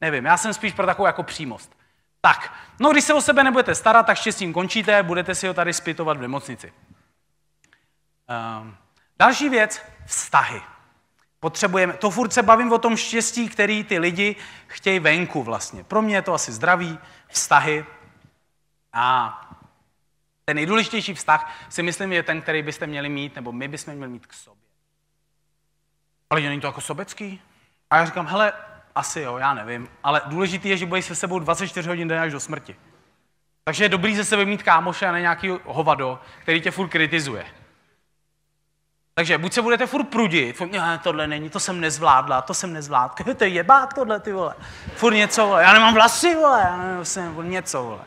Nevím, já jsem spíš pro takovou jako přímost. Tak, no když se o sebe nebudete starat, tak štěstím končíte, budete si ho tady zpytovat v nemocnici. Um, další věc, vztahy. Potřebujeme, to furt se bavím o tom štěstí, který ty lidi chtějí venku vlastně. Pro mě je to asi zdraví, vztahy. A ten nejdůležitější vztah si myslím je ten, který byste měli mít, nebo my bychom měli mít k sobě. Ale není to jako sobecký? A já říkám, hele, asi jo, já nevím. Ale důležité je, že budeš se sebou 24 hodin den až do smrti. Takže je dobrý se sebe mít kámoše a ne nějaký hovado, který tě furt kritizuje. Takže buď se budete furt prudit, furt, ne, tohle není, to jsem nezvládla, to jsem nezvládla, to je jebák tohle, ty vole. Furt něco, vole, já nemám vlasy, vole, já nevím, jsem, něco, vole.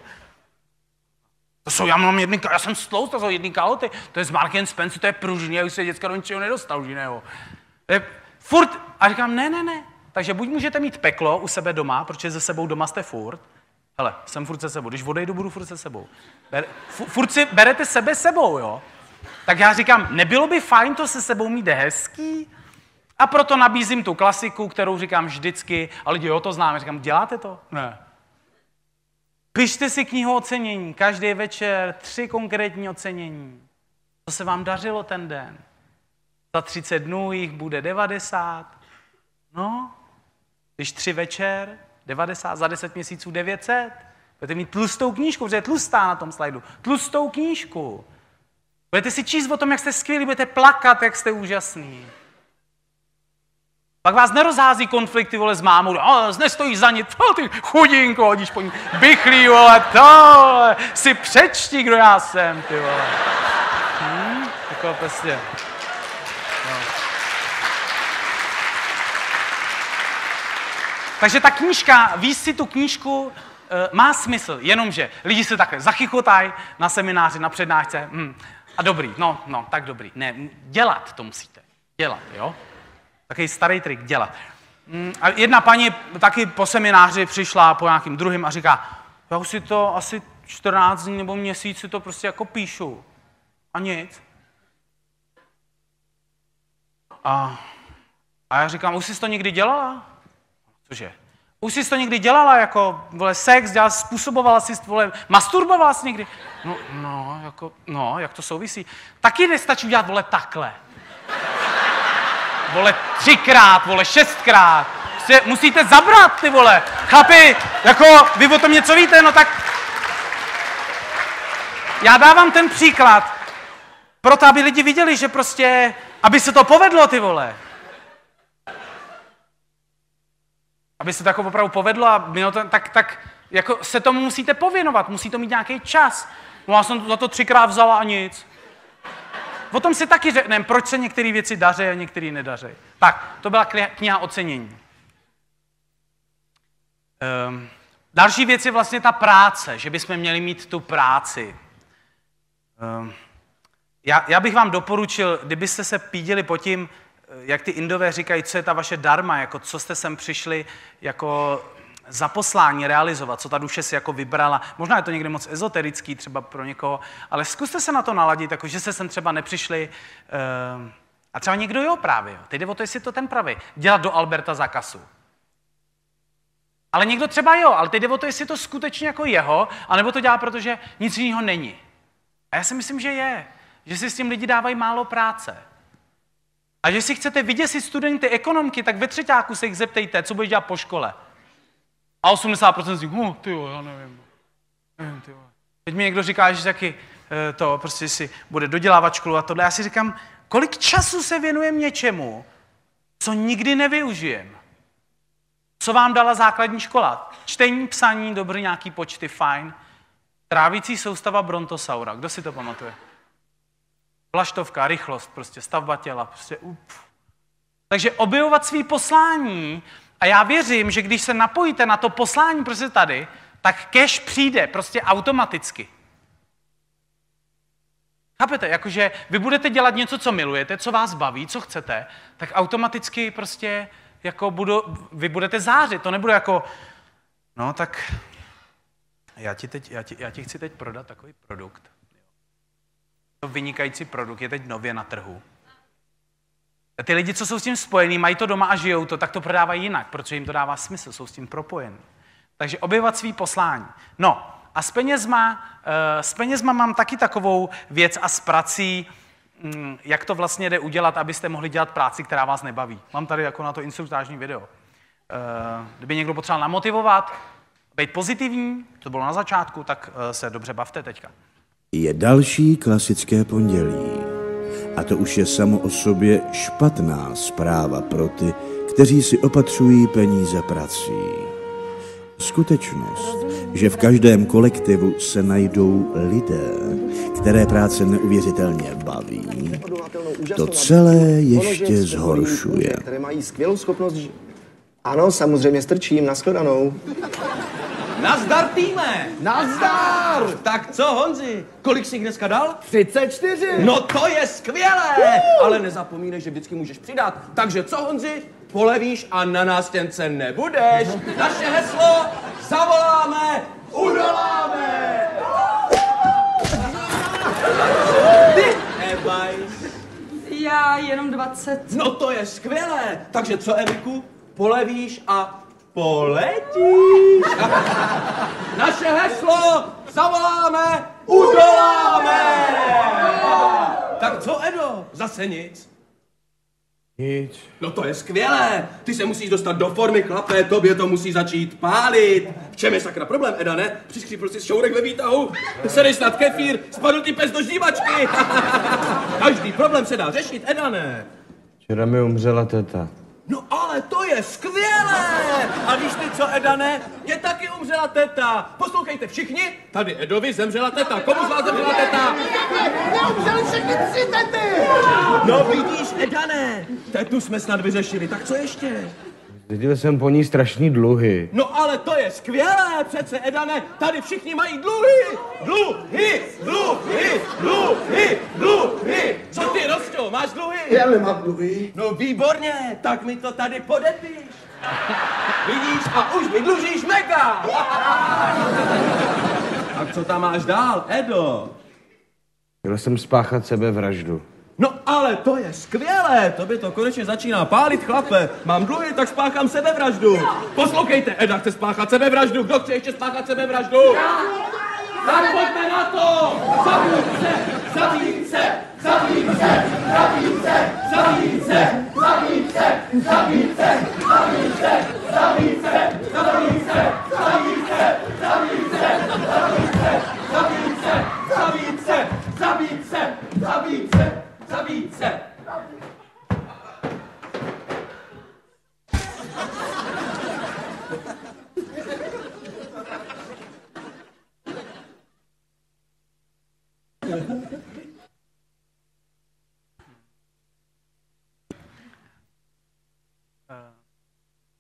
To jsou, já mám jedný, já jsem stlous, to jsou jedný kaloty, to je z Mark Spencer, to je pružný, já už se děcka do ničeho nedostal, jiného. Je, furt, a říkám, ne, ne, ne. Takže buď můžete mít peklo u sebe doma, protože ze sebou doma jste furt, hele, jsem furt se sebou, když odejdu, budu furt se sebou. Ber, furt si berete sebe sebou, jo. Tak já říkám, nebylo by fajn to se sebou mít hezký? A proto nabízím tu klasiku, kterou říkám vždycky, a lidi, jo, to známe. Říkám, děláte to? Ne. Pište si knihu ocenění, každý večer tři konkrétní ocenění. Co se vám dařilo ten den? Za 30 dnů jich bude 90. No, když tři večer, 90, za 10 měsíců 900. Budete mít tlustou knížku, protože je tlustá na tom slajdu. Tlustou knížku. Budete si číst o tom, jak jste skvělí, budete plakat, jak jste úžasný. Pak vás nerozhází konflikty, vole, s mámou. O, nestojíš za nic, o, ty chudinko, hodíš po ní. Bychlí, vole, to, si přečti, kdo já jsem, ty vole. Hm? Jako prostě. No. Takže ta knížka, víš si tu knížku, e, má smysl, jenomže lidi se takhle zachychotají na semináři, na přednášce. Hm. A dobrý, no, no, tak dobrý. Ne, dělat to musíte. Dělat, jo? Takový starý trik, dělat. Mm, a jedna paní taky po semináři přišla po nějakým druhým a říká, já už si to asi 14 dní nebo měsíc si to prostě jako píšu. A nic. A, a já říkám, už jsi to někdy dělala? Cože? Už jsi to někdy dělala, jako, vole, sex, dělala, způsobovala jsi, vole, masturbovala jsi někdy? No, no, jako, no, jak to souvisí? Taky nestačí dělat, vole, takhle. Vole, třikrát, vole, šestkrát. Se, musíte zabrat, ty vole. Chlapi, jako, vy o tom něco víte, no tak... Já dávám ten příklad, proto, aby lidi viděli, že prostě, aby se to povedlo, ty vole. Aby se jako opravdu povedlo a mělo to, tak, tak jako se tomu musíte pověnovat, musí to mít nějaký čas. No já jsem za to třikrát vzala a nic. O tom si taky řekneme, proč se některé věci daří a některé nedaří. Tak, to byla kniha ocenění. Um, další věc je vlastně ta práce, že bychom měli mít tu práci. Um, já, já bych vám doporučil, kdybyste se pídili po tím, jak ty indové říkají, co je ta vaše darma, jako co jste sem přišli jako za poslání realizovat, co ta duše si jako vybrala. Možná je to někdy moc ezoterický třeba pro někoho, ale zkuste se na to naladit, jako že se sem třeba nepřišli uh, a třeba někdo jo právě. Teď jde o to, jestli to ten pravý. Dělat do Alberta zakasu. Ale někdo třeba jo, ale teď jde o to, jestli to skutečně jako jeho, anebo to dělá, protože nic jiného není. A já si myslím, že je. Že si s tím lidi dávají málo práce. A že si chcete vyděsit studenty ekonomky, tak ve třetíku se jich zeptejte, co budeš dělat po škole. A 80% z nich, oh, ty jo, já nevím. nevím ty jo. Teď mi někdo říká, že taky eh, to prostě si bude dodělávat školu a tohle. Já si říkám, kolik času se věnujeme něčemu, co nikdy nevyužijem. Co vám dala základní škola? Čtení, psaní, dobrý nějaký počty, fajn. Trávící soustava brontosaura. Kdo si to pamatuje? Plaštovka, rychlost, prostě stavba těla, prostě up. Takže objevovat svý poslání a já věřím, že když se napojíte na to poslání prostě tady, tak cash přijde prostě automaticky. Chápete? Jakože vy budete dělat něco, co milujete, co vás baví, co chcete, tak automaticky prostě jako budu, vy budete zářit. To nebude jako, no tak já ti, teď, já, ti, já ti chci teď prodat takový produkt. To vynikající produkt je teď nově na trhu. A ty lidi, co jsou s tím spojení, mají to doma a žijou to, tak to prodávají jinak, protože jim to dává smysl, jsou s tím propojení. Takže objevovat svý poslání. No a s penězma, eh, s penězma mám taky takovou věc a s prací, mm, jak to vlastně jde udělat, abyste mohli dělat práci, která vás nebaví. Mám tady jako na to instruktážní video. Eh, kdyby někdo potřeboval namotivovat, být pozitivní, to bylo na začátku, tak eh, se dobře bavte teďka. Je další klasické pondělí. A to už je samo o sobě špatná zpráva pro ty, kteří si opatřují peníze prací. Skutečnost, že v každém kolektivu se najdou lidé, které práce neuvěřitelně baví, to celé ještě zhoršuje. Které mají skvělou schopnost... Ano, samozřejmě strčím, nashledanou. Nazdar týme! Nazdar! Tak co Honzi, kolik jsi jich dneska dal? 34! No to je skvělé! Ale nezapomínej, že vždycky můžeš přidat. Takže co Honzi, polevíš a na nástěnce nebudeš. Naše heslo zavoláme, udoláme! Ty. Já jenom 20. No to je skvělé! Takže co, Eviku? Polevíš a poletíš. Naše heslo zavoláme, udoláme! Tak co, Edo? Zase nic? Nic. No to je skvělé! Ty se musíš dostat do formy, chlape, tobě to musí začít pálit. V čem je sakra problém, Eda, ne? Přiskřípl si šourek ve výtahu, sedej snad kefír, spadl ti pes do ždímačky. Každý problém se dá řešit, Eda, ne? Včera mi umřela teta. No ale to je skvělé! A víš ty co, Edane? Mě taky umřela teta. Poslouchejte všichni, tady Edovi zemřela teta. Komu z vás zemřela teta? Neumřeli všechny tři tety! No vidíš, Edane, tetu jsme snad vyřešili, tak co ještě? Viděl jsem po ní strašný dluhy. No ale to je skvělé, přece Edane, tady všichni mají dluhy! Dluhy, dluhy, dluhy, dluhy! Co ty, Rostě, máš dluhy? Já nemám dluhy. No výborně, tak mi to tady podepiš. Vidíš, a už mi dlužíš mega. Tak co tam máš dál, Edo? Chtěl jsem spáchat sebevraždu. No ale to je skvělé, to by to konečně začíná pálit, chlape. Mám dluhy, tak spáchám sebevraždu. Poslouchejte, Eda chce spáchat sebevraždu. Kdo chce ještě spáchat sebevraždu? Tak pojďme na to! Zabít se! Zabít se! Zabít se! Zabít se! Zabít se! Zabít se! Zabít se! Zabít se! Zabít se! Zabít se! Zabít se! Zabít se! Zabít se! Zabít se! Zabít se! Zabít se! Zabít se!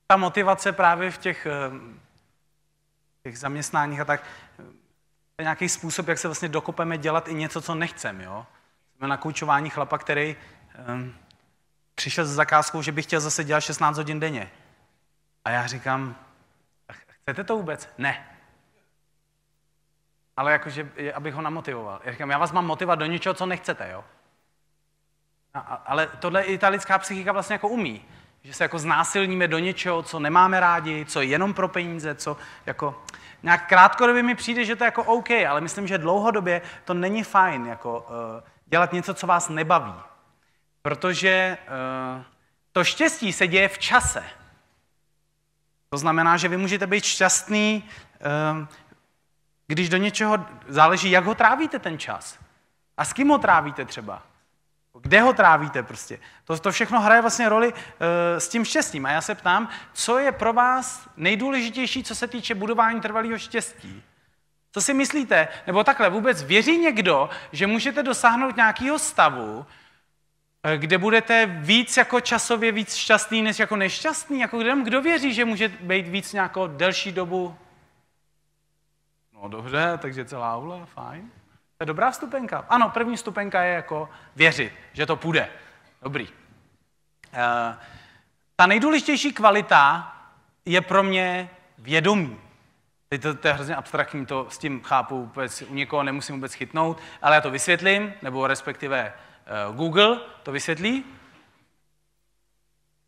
ta motivace právě v těch, eh, těch zaměstnáních a tak, eh, je nějaký způsob, jak se vlastně dokopeme dělat i něco, co nechcem, jo. Jsme na koučování chlapa, který um, přišel s zakázkou, že by chtěl zase dělat 16 hodin denně. A já říkám, "Ch- chcete to vůbec? Ne. Ale jakože, abych ho namotivoval. Já říkám, já vás mám motivovat do něčeho, co nechcete, jo. A, ale tohle i ta lidská psychika vlastně jako umí. Že se jako znásilníme do něčeho, co nemáme rádi, co je jenom pro peníze, co jako... Nějak krátkodobě mi přijde, že to je jako OK, ale myslím, že dlouhodobě to není fajn, jako uh, dělat něco, co vás nebaví. Protože uh, to štěstí se děje v čase. To znamená, že vy můžete být šťastný, uh, když do něčeho záleží, jak ho trávíte ten čas. A s kým ho trávíte třeba. Kde ho trávíte prostě? To, to všechno hraje vlastně roli uh, s tím štěstím. A já se ptám, co je pro vás nejdůležitější, co se týče budování trvalého štěstí? Co si myslíte? Nebo takhle, vůbec věří někdo, že můžete dosáhnout nějakého stavu, eh, kde budete víc jako časově víc šťastný, než jako nešťastný? Jako kdo, kdo věří, že může být víc nějakou delší dobu? No dobře, takže celá aula, fajn. To je dobrá stupenka. Ano, první stupenka je jako věřit, že to půjde. Dobrý. Uh, ta nejdůležitější kvalita je pro mě vědomí. Teď to, to je hrozně abstraktní, to s tím chápu, vůbec, u někoho nemusím vůbec chytnout, ale já to vysvětlím, nebo respektive uh, Google to vysvětlí.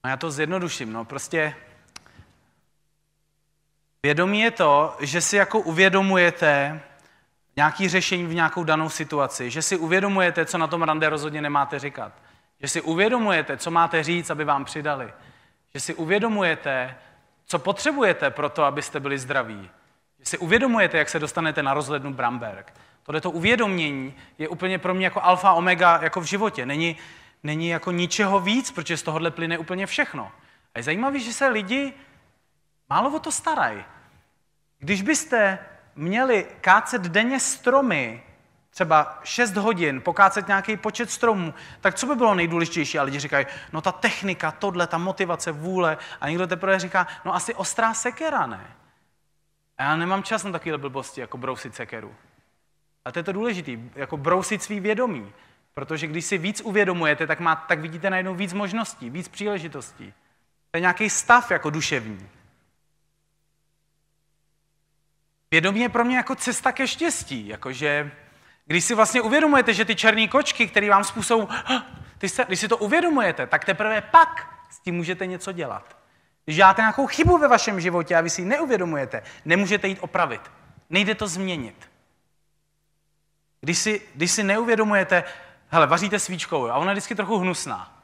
No já to zjednoduším, no prostě vědomí je to, že si jako uvědomujete nějaký řešení v nějakou danou situaci, že si uvědomujete, co na tom rande rozhodně nemáte říkat, že si uvědomujete, co máte říct, aby vám přidali, že si uvědomujete, co potřebujete pro to, abyste byli zdraví, že si uvědomujete, jak se dostanete na rozhlednu Bramberg. Tohleto uvědomění je úplně pro mě jako alfa omega jako v životě. Není, není jako ničeho víc, protože z tohohle plyne úplně všechno. A je zajímavé, že se lidi málo o to starají. Když byste měli kácet denně stromy, třeba 6 hodin, pokácet nějaký počet stromů, tak co by bylo nejdůležitější? A lidi říkají, no ta technika, tohle, ta motivace, vůle. A někdo teprve říká, no asi ostrá sekera, ne? Já nemám čas na takové blbosti, jako brousit sekeru. A to je to důležité, jako brousit svý vědomí. Protože když si víc uvědomujete, tak, má, tak vidíte najednou víc možností, víc příležitostí. To je nějaký stav jako duševní. Vědomí je pro mě jako cesta ke štěstí, jakože když si vlastně uvědomujete, že ty černé kočky, které vám způsobují, když si to uvědomujete, tak teprve pak s tím můžete něco dělat. Když děláte nějakou chybu ve vašem životě a vy si ji neuvědomujete, nemůžete jít opravit. Nejde to změnit. Když si, když si neuvědomujete, hele, vaříte svíčkou a ona je vždycky trochu hnusná.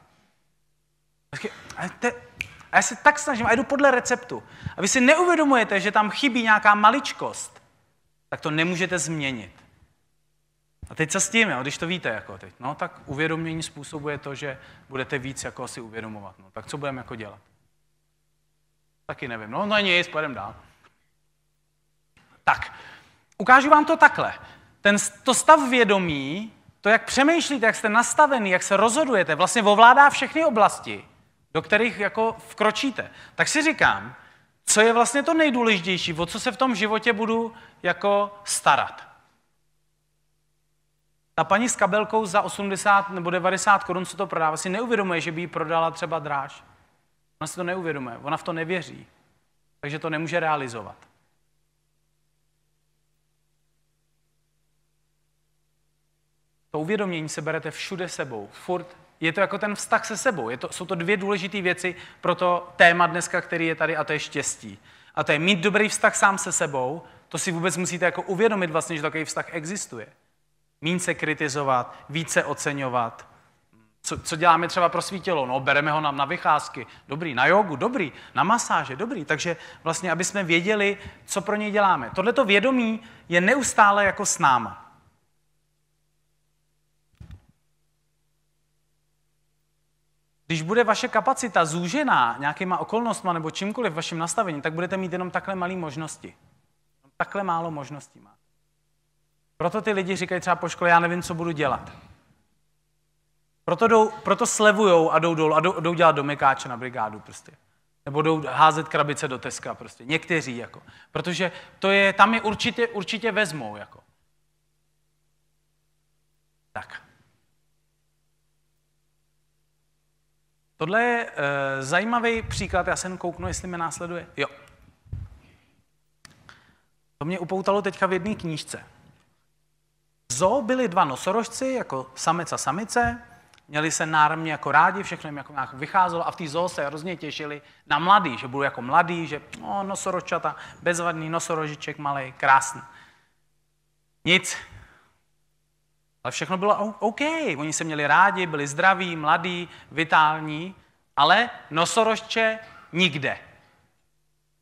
A, te, a já se tak snažím a jdu podle receptu. A vy si neuvědomujete, že tam chybí nějaká maličkost, tak to nemůžete změnit. A teď co s tím, jo? když to víte, jako teď, no, tak uvědomění způsobuje to, že budete víc jako si uvědomovat. No, tak co budeme jako dělat? Taky nevím. No, no nic, pojedeme dál. Tak, ukážu vám to takhle. Ten, to stav vědomí, to, jak přemýšlíte, jak jste nastavený, jak se rozhodujete, vlastně ovládá všechny oblasti, do kterých jako vkročíte. Tak si říkám, co je vlastně to nejdůležitější, o co se v tom životě budu jako starat. Ta paní s kabelkou za 80 nebo 90 korun, co to prodává, si neuvědomuje, že by ji prodala třeba dráž. Ona si to neuvědomuje, ona v to nevěří, takže to nemůže realizovat. To uvědomění se berete všude sebou, furt. Je to jako ten vztah se sebou. Je to, jsou to dvě důležité věci pro to téma dneska, který je tady, a to je štěstí. A to je mít dobrý vztah sám se sebou, to si vůbec musíte jako uvědomit vlastně, že takový vztah existuje. Mín se kritizovat, více oceňovat, co, co děláme třeba pro svý tělo? No, bereme ho na, na vycházky, dobrý, na jogu, dobrý, na masáže, dobrý. Takže vlastně, aby jsme věděli, co pro něj děláme. Tohleto vědomí je neustále jako s náma. Když bude vaše kapacita zúžená nějakýma okolnostma nebo čímkoliv v vašem nastavení, tak budete mít jenom takhle malé možnosti. Takhle málo možností má. Proto ty lidi říkají třeba po škole, já nevím, co budu dělat. Proto, jdou, proto slevujou a jdou dolů a jdou, jdou dělat domykáče na brigádu prostě. Nebo jdou házet krabice do Teska prostě. Někteří jako. Protože to je, tam je určitě, určitě vezmou jako. Tak. Tohle je e, zajímavý příklad, já jsem kouknu, jestli mě následuje. Jo. To mě upoutalo teďka v jedné knížce. Zo byli dva nosorožci, jako samec a samice, měli se náramně jako rádi, všechno jim jako nějak vycházelo a v té zoo se hrozně těšili na mladý, že budou jako mladý, že no, nosoročata, bezvadný nosorožiček malý, krásný. Nic. Ale všechno bylo OK. Oni se měli rádi, byli zdraví, mladí, vitální, ale nosorožče nikde.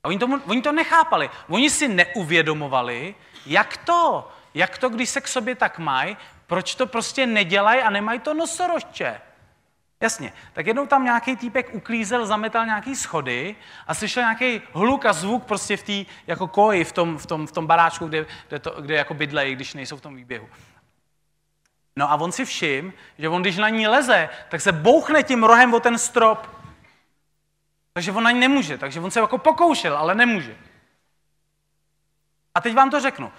A oni to, oni to nechápali. Oni si neuvědomovali, jak to, jak to, když se k sobě tak mají, proč to prostě nedělají a nemají to nosorožče? Jasně, tak jednou tam nějaký týpek uklízel, zametal nějaký schody a slyšel nějaký hluk a zvuk prostě v té jako koji, v tom, v tom, v tom baráčku, kde, kde, to, kde jako bydlejí, když nejsou v tom výběhu. No a on si všim, že on, když na ní leze, tak se bouchne tím rohem o ten strop. Takže on na ní nemůže, takže on se jako pokoušel, ale nemůže. A teď vám to řeknu.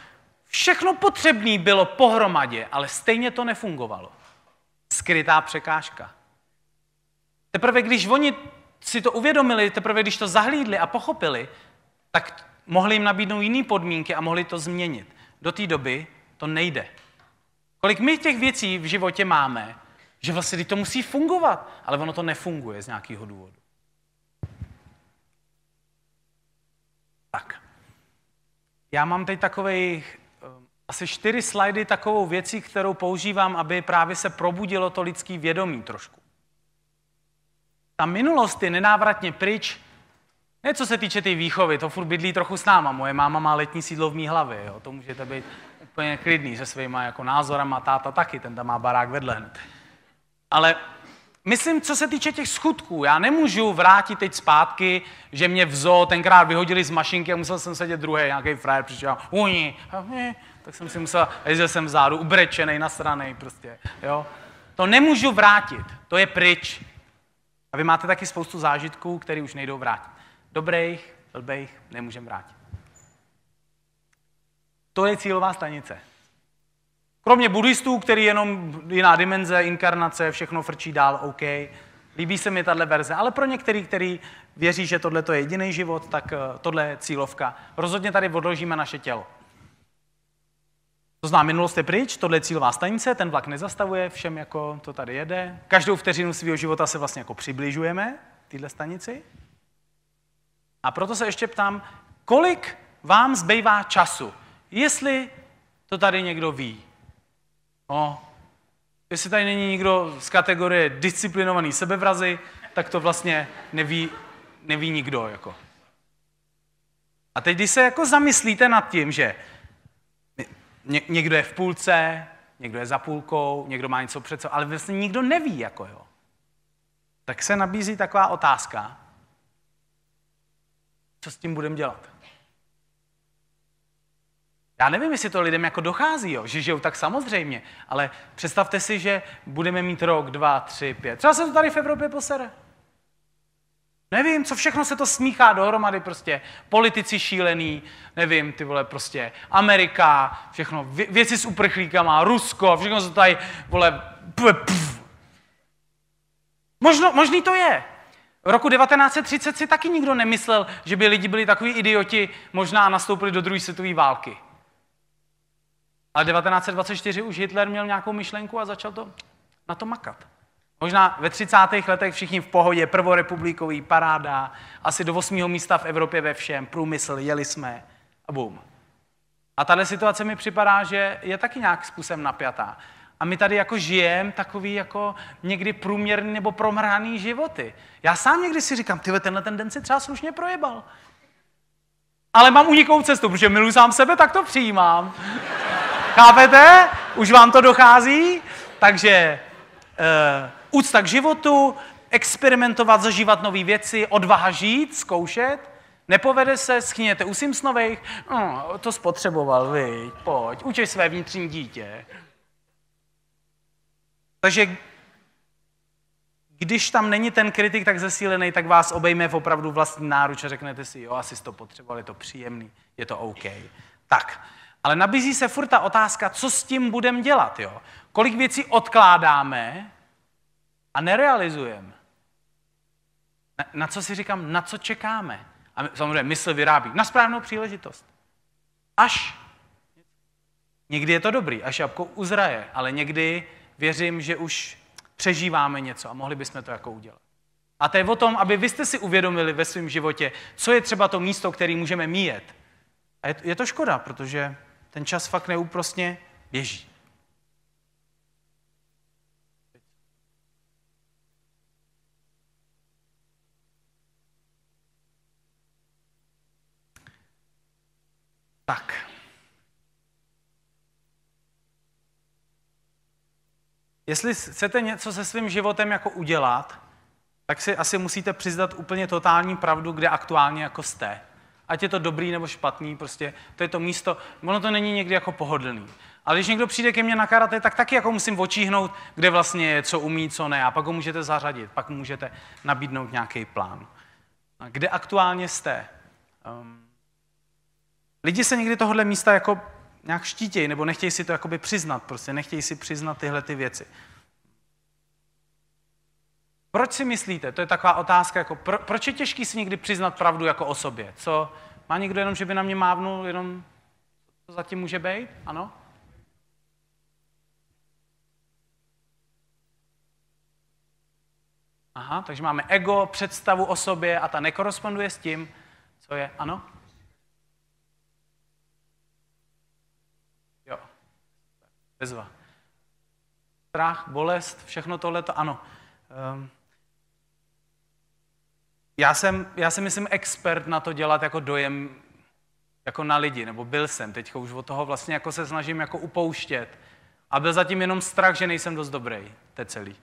Všechno potřebné bylo pohromadě, ale stejně to nefungovalo. Skrytá překážka. Teprve když oni si to uvědomili, teprve když to zahlídli a pochopili, tak mohli jim nabídnout jiné podmínky a mohli to změnit. Do té doby to nejde. Kolik my těch věcí v životě máme, že vlastně to musí fungovat, ale ono to nefunguje z nějakého důvodu. Tak. Já mám teď takových asi čtyři slajdy takovou věcí, kterou používám, aby právě se probudilo to lidský vědomí trošku. Ta minulost je nenávratně pryč, ne co se týče té tý výchovy, to furt bydlí trochu s náma. Moje máma má letní sídlo v mý hlavě, jo. to můžete být úplně klidný se svýma jako názorama, táta taky, ten tam má barák vedle hned. Ale myslím, co se týče těch skutků, já nemůžu vrátit teď zpátky, že mě v zoo tenkrát vyhodili z mašinky a musel jsem sedět druhý, nějaký frajer přišel, uni, tak jsem si musel, jezdil jsem vzadu, ubrečený, nasranej prostě, jo. To nemůžu vrátit, to je pryč. A vy máte taky spoustu zážitků, které už nejdou vrátit. Dobrých, blbých nemůžeme vrátit. To je cílová stanice. Kromě buddhistů, který jenom jiná dimenze, inkarnace, všechno frčí dál, OK. Líbí se mi tahle verze, ale pro některý, který věří, že tohle je jediný život, tak eh, tohle je cílovka. Rozhodně tady odložíme naše tělo. To znamená, minulost je pryč, tohle je cílová stanice, ten vlak nezastavuje, všem jako to tady jede. Každou vteřinu svého života se vlastně jako přibližujeme téhle stanici. A proto se ještě ptám, kolik vám zbývá času, jestli to tady někdo ví. No, jestli tady není nikdo z kategorie disciplinovaný sebevrazy, tak to vlastně neví, neví nikdo. Jako. A teď, když se jako zamyslíte nad tím, že ně, někdo je v půlce, někdo je za půlkou, někdo má něco před ale vlastně nikdo neví, jako jo. Tak se nabízí taková otázka, co s tím budeme dělat? Já nevím, jestli to lidem jako dochází, jo, že žijou tak samozřejmě, ale představte si, že budeme mít rok, dva, tři, pět. Třeba se to tady v Evropě posere. Nevím, co všechno se to smíchá dohromady prostě. Politici šílený, nevím, ty vole, prostě Amerika, všechno, věci s uprchlíkama, Rusko, všechno se tady, vole, pf. Možno, možný to je. V roku 1930 si taky nikdo nemyslel, že by lidi byli takový idioti, možná nastoupili do druhé světové války. Ale 1924 už Hitler měl nějakou myšlenku a začal to na to makat. Možná ve 30. letech všichni v pohodě, prvorepublikový, paráda, asi do 8. místa v Evropě ve všem, průmysl, jeli jsme a bum. A tahle situace mi připadá, že je taky nějak způsobem napjatá. A my tady jako žijeme takový jako někdy průměrný nebo promrhaný životy. Já sám někdy si říkám, ty tenhle ten den si třeba slušně projebal. Ale mám unikou cestu, protože miluji sám sebe, tak to přijímám. Chápete? Už vám to dochází? Takže uh, úcta k životu, experimentovat, zažívat nové věci, odvaha žít, zkoušet. Nepovede se, schněte u Simpsonových, no, to spotřeboval, vy, pojď, učej své vnitřní dítě. Takže když tam není ten kritik tak zesílený, tak vás obejme v opravdu vlastní náruč a řeknete si, jo, asi to potřeboval, je to příjemný, je to OK. Tak, ale nabízí se furt ta otázka, co s tím budeme dělat, jo? Kolik věcí odkládáme a nerealizujeme. Na, na co si říkám, na co čekáme? A samozřejmě mysl vyrábí na správnou příležitost. Až. Někdy je to dobrý, až jabko uzraje, ale někdy věřím, že už přežíváme něco a mohli bychom to jako udělat. A to je o tom, aby vy jste si uvědomili ve svém životě, co je třeba to místo, který můžeme míjet. A je, je to škoda, protože ten čas fakt neúprostně běží. Tak. Jestli chcete něco se svým životem jako udělat, tak si asi musíte přiznat úplně totální pravdu, kde aktuálně jako jste. Ať je to dobrý nebo špatný, prostě to je to místo, ono to není někdy jako pohodlný. Ale když někdo přijde ke mně na karate, tak taky jako musím očíhnout, kde vlastně je, co umí, co ne. A pak ho můžete zařadit, pak můžete nabídnout nějaký plán. A kde aktuálně jste? Um, lidi se někdy tohohle místa jako nějak štítějí, nebo nechtějí si to jakoby přiznat, prostě nechtějí si přiznat tyhle ty věci. Proč si myslíte, to je taková otázka, jako pro, proč je těžký si někdy přiznat pravdu jako o sobě? Co, má někdo jenom, že by na mě mávnul, jenom co zatím může být? Ano? Aha, takže máme ego, představu o sobě a ta nekoresponduje s tím, co je, ano? Bezva. Strach, bolest, všechno tohle, to ano. Um, já jsem, já jsem, myslím, expert na to dělat jako dojem jako na lidi, nebo byl jsem, teď už od toho vlastně jako se snažím jako upouštět. A byl zatím jenom strach, že nejsem dost dobrý, to celý.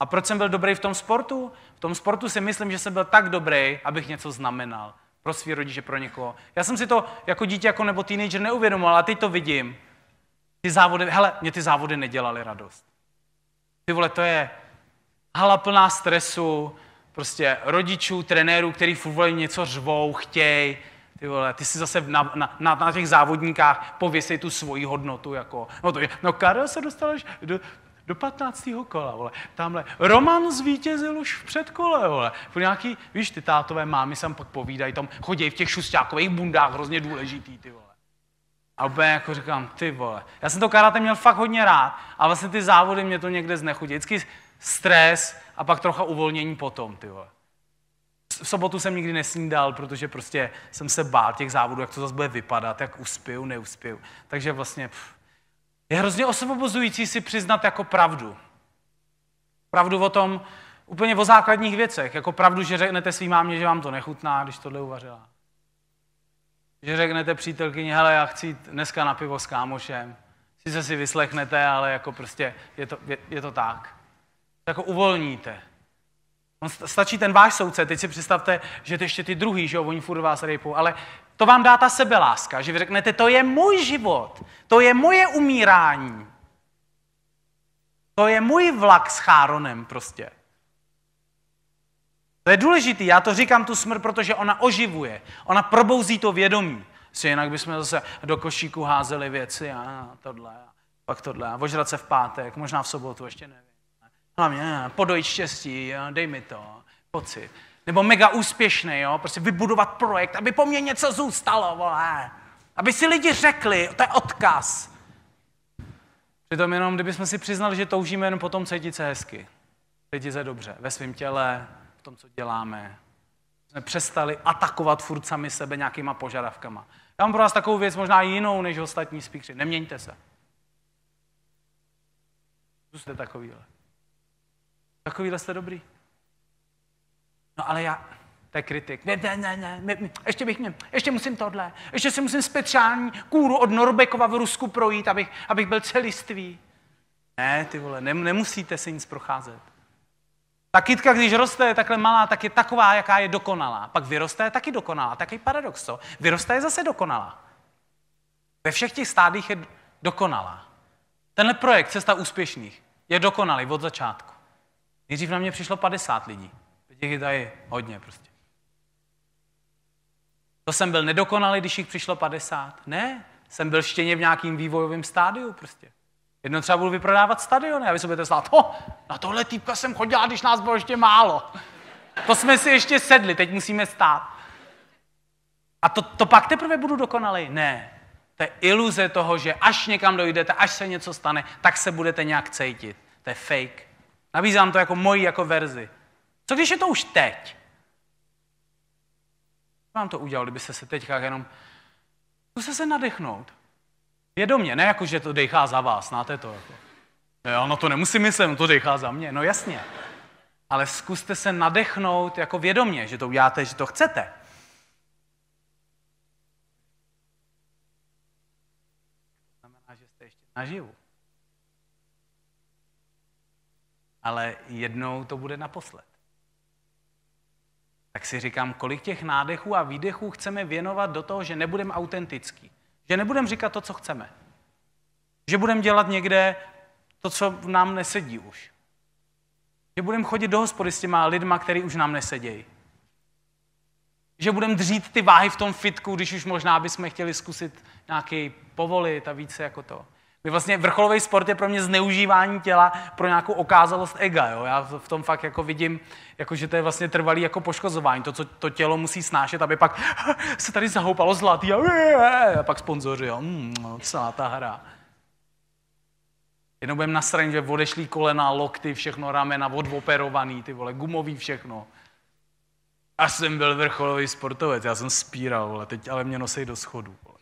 A proč jsem byl dobrý v tom sportu? V tom sportu si myslím, že jsem byl tak dobrý, abych něco znamenal. Pro svý rodiče, pro někoho. Já jsem si to jako dítě jako nebo teenager neuvědomoval, ale teď to vidím. Ty závody, hele, mě ty závody nedělaly radost. Ty vole, to je hala plná stresu, prostě rodičů, trenérů, který furt něco řvou, chtějí, ty vole, ty si zase na, na, na, na těch závodníkách pověsej tu svoji hodnotu, jako, no to je, no Karel se dostal až do, do 15. kola, vole. Tamhle Roman zvítězil už v předkole, vole. Po nějaký, víš, ty tátové mámy sem pak povídají, tam chodí v těch šustákových bundách, hrozně důležitý, ty vole. A úplně jako říkám, ty vole. Já jsem to karate měl fakt hodně rád, a vlastně ty závody mě to někde znechutí. Vždycky stres a pak trocha uvolnění potom, ty vole. V sobotu jsem nikdy nesnídal, protože prostě jsem se bál těch závodů, jak to zase bude vypadat, jak uspěju, neuspěju. Takže vlastně pff, je hrozně osvobozující si přiznat jako pravdu. Pravdu o tom, úplně o základních věcech. Jako pravdu, že řeknete svým mámě, že vám to nechutná, když tohle uvařila. Že řeknete přítelkyni, hele, já chci jít dneska na pivo s kámošem. Sice si vyslechnete, ale jako prostě je to, je, je to tak. Jako uvolníte. On stačí ten váš soudce, teď si představte, že to ještě ty druhý, že jo, oni furt vás rejpou, ale to vám dá ta sebeláska, že vy řeknete, to je můj život, to je moje umírání. To je můj vlak s Cháronem prostě. To je důležitý, já to říkám tu smrt, protože ona oživuje, ona probouzí to vědomí. Si jinak bychom zase do košíku házeli věci a tohle, a pak tohle, a ožrat se v pátek, možná v sobotu, ještě nevím. Hlavně podojit štěstí, dej mi to, pocit. Nebo mega úspěšný, jo, prostě vybudovat projekt, aby po mně něco zůstalo, vole. Aby si lidi řekli, to je odkaz. Přitom jenom, kdybychom si přiznali, že toužíme jenom potom cítit se hezky. Cítit se dobře ve svém těle, tom, co děláme. Jsme přestali atakovat furt sami sebe nějakýma požadavkama. Já mám pro vás takovou věc, možná jinou než ostatní spíkři. Neměňte se. Zůste takovýhle. Takovýhle jste dobrý. No ale já, to je kritik. Ne, ne, ne, ne, ne, ještě bych mě, ještě musím tohle, ještě si musím speciální kůru od Norbekova v Rusku projít, abych, abych byl celistvý. Ne, ty vole, ne, nemusíte se nic procházet. Ta kytka, když roste, je takhle malá, tak je taková, jaká je dokonalá. Pak vyroste, je taky dokonalá. Taký paradox, co? Vyroste je zase dokonalá. Ve všech těch stádích je dokonalá. Tenhle projekt Cesta úspěšných je dokonalý od začátku. Nejdřív na mě přišlo 50 lidí. Teď je tady hodně prostě. To jsem byl nedokonalý, když jich přišlo 50? Ne, jsem byl štěně v nějakým vývojovém stádiu prostě. Jedno třeba budu vyprodávat stadiony a vy si budete stát, oh, na tohle týpka jsem chodila, když nás bylo ještě málo. To jsme si ještě sedli, teď musíme stát. A to, to pak teprve budu dokonalý? Ne. To je iluze toho, že až někam dojdete, až se něco stane, tak se budete nějak cítit. To je fake. Nabízám to jako moji jako verzi. Co když je to už teď? Co vám to udělal, kdybyste se teďka jenom... Zkuste se nadechnout. Vědomě, ne jako, že to dechá za vás, znáte to. Jako. Já no to nemusím myslet, no to dechá za mě. No jasně. Ale zkuste se nadechnout jako vědomě, že to uděláte, že to chcete. Znamená, že jste ještě naživu. Ale jednou to bude naposled. Tak si říkám, kolik těch nádechů a výdechů chceme věnovat do toho, že nebudeme autentický. Že nebudeme říkat to, co chceme. Že budeme dělat někde to, co nám nesedí už. Že budeme chodit do hospody s těma lidma, který už nám nesedějí. Že budeme dřít ty váhy v tom fitku, když už možná bychom chtěli zkusit nějaký povolit a více jako to. My vlastně vrcholový sport je pro mě zneužívání těla pro nějakou okázalost ega. Jo? Já v tom fakt jako vidím, jako že to je vlastně trvalý jako poškozování. To, co to tělo musí snášet, aby pak se tady zahoupalo zlatý a, a pak sponzoři, jo? Mm, celá ta hra. Jenom budeme nasraň, že odešlý kolena, lokty, všechno ramena, odoperovaný, ty vole, gumový všechno. A jsem byl vrcholový sportovec, já jsem spíral, vole, teď ale mě nosej do schodu. Vole.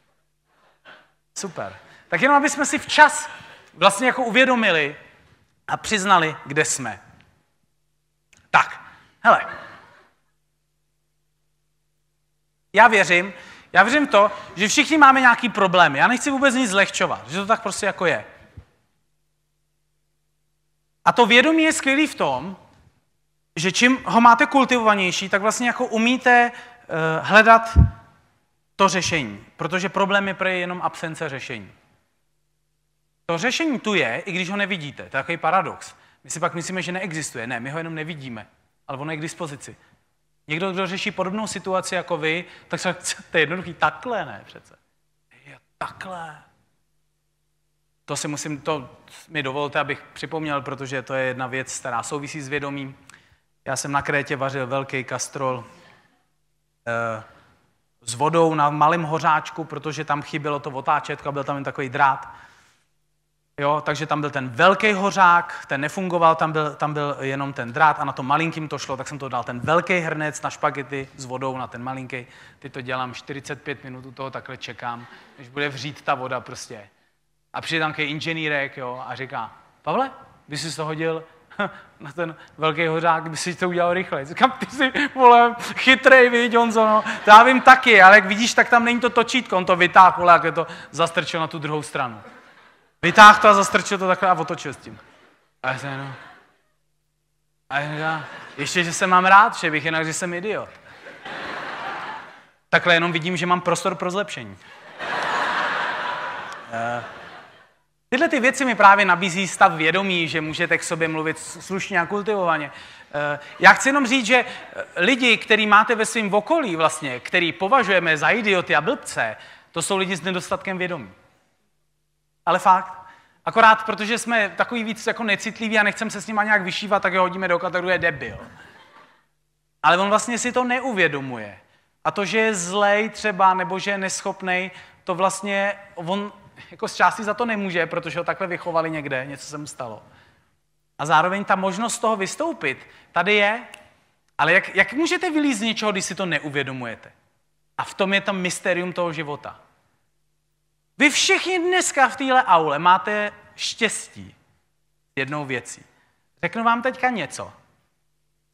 Super. Tak jenom, aby jsme si včas vlastně jako uvědomili a přiznali, kde jsme. Tak, hele. Já věřím, já věřím to, že všichni máme nějaký problémy. Já nechci vůbec nic zlehčovat, že to tak prostě jako je. A to vědomí je skvělý v tom, že čím ho máte kultivovanější, tak vlastně jako umíte uh, hledat to řešení. Protože problém je prej jenom absence řešení. To řešení tu je, i když ho nevidíte. To je takový paradox. My si pak myslíme, že neexistuje. Ne, my ho jenom nevidíme, ale ono je k dispozici. Někdo, kdo řeší podobnou situaci jako vy, tak se to je jednoduchý takhle, ne přece. Je takhle. To si musím, to mi dovolte, abych připomněl, protože to je jedna věc, která souvisí s vědomím. Já jsem na Krétě vařil velký kastrol eh, s vodou na malém hořáčku, protože tam chybělo to otáčetko a byl tam jen takový drát. Jo, takže tam byl ten velký hořák, ten nefungoval, tam byl, tam byl jenom ten drát a na to malinkým to šlo, tak jsem to dal ten velký hrnec na špagety s vodou na ten malinký. Teď to dělám 45 minut, u toho takhle čekám, než bude vřít ta voda prostě. A přijde tam inženýrek jo, a říká, Pavle, by si to hodil na ten velký hořák, by si to udělal rychle. Říkám, ty jsi, vole, chytrej, víš, Honzo, no. To já vím taky, ale jak vidíš, tak tam není to točítko, on to vytáhl, jak je to zastrčil na tu druhou stranu. Vytáhl to a zastrčil to takhle a otočil s tím. A já jsem, no. A já, ještě, že se mám rád, že bych jinak, že jsem idiot. Takhle jenom vidím, že mám prostor pro zlepšení. Uh, tyhle ty věci mi právě nabízí stav vědomí, že můžete k sobě mluvit slušně a kultivovaně. Uh, já chci jenom říct, že lidi, který máte ve svém okolí vlastně, který považujeme za idioty a blbce, to jsou lidi s nedostatkem vědomí. Ale fakt. Akorát protože jsme takový víc jako necitliví a nechceme se s nima nějak vyšívat, tak je hodíme do kategorie debil. Ale on vlastně si to neuvědomuje. A to, že je zlej třeba, nebo že je neschopný, to vlastně on jako z části za to nemůže, protože ho takhle vychovali někde, něco se mu stalo. A zároveň ta možnost toho vystoupit tady je, ale jak, jak můžete vylízt z něčeho, když si to neuvědomujete? A v tom je to mysterium toho života. Vy všichni dneska v téhle aule máte štěstí jednou věcí. Řeknu vám teďka něco,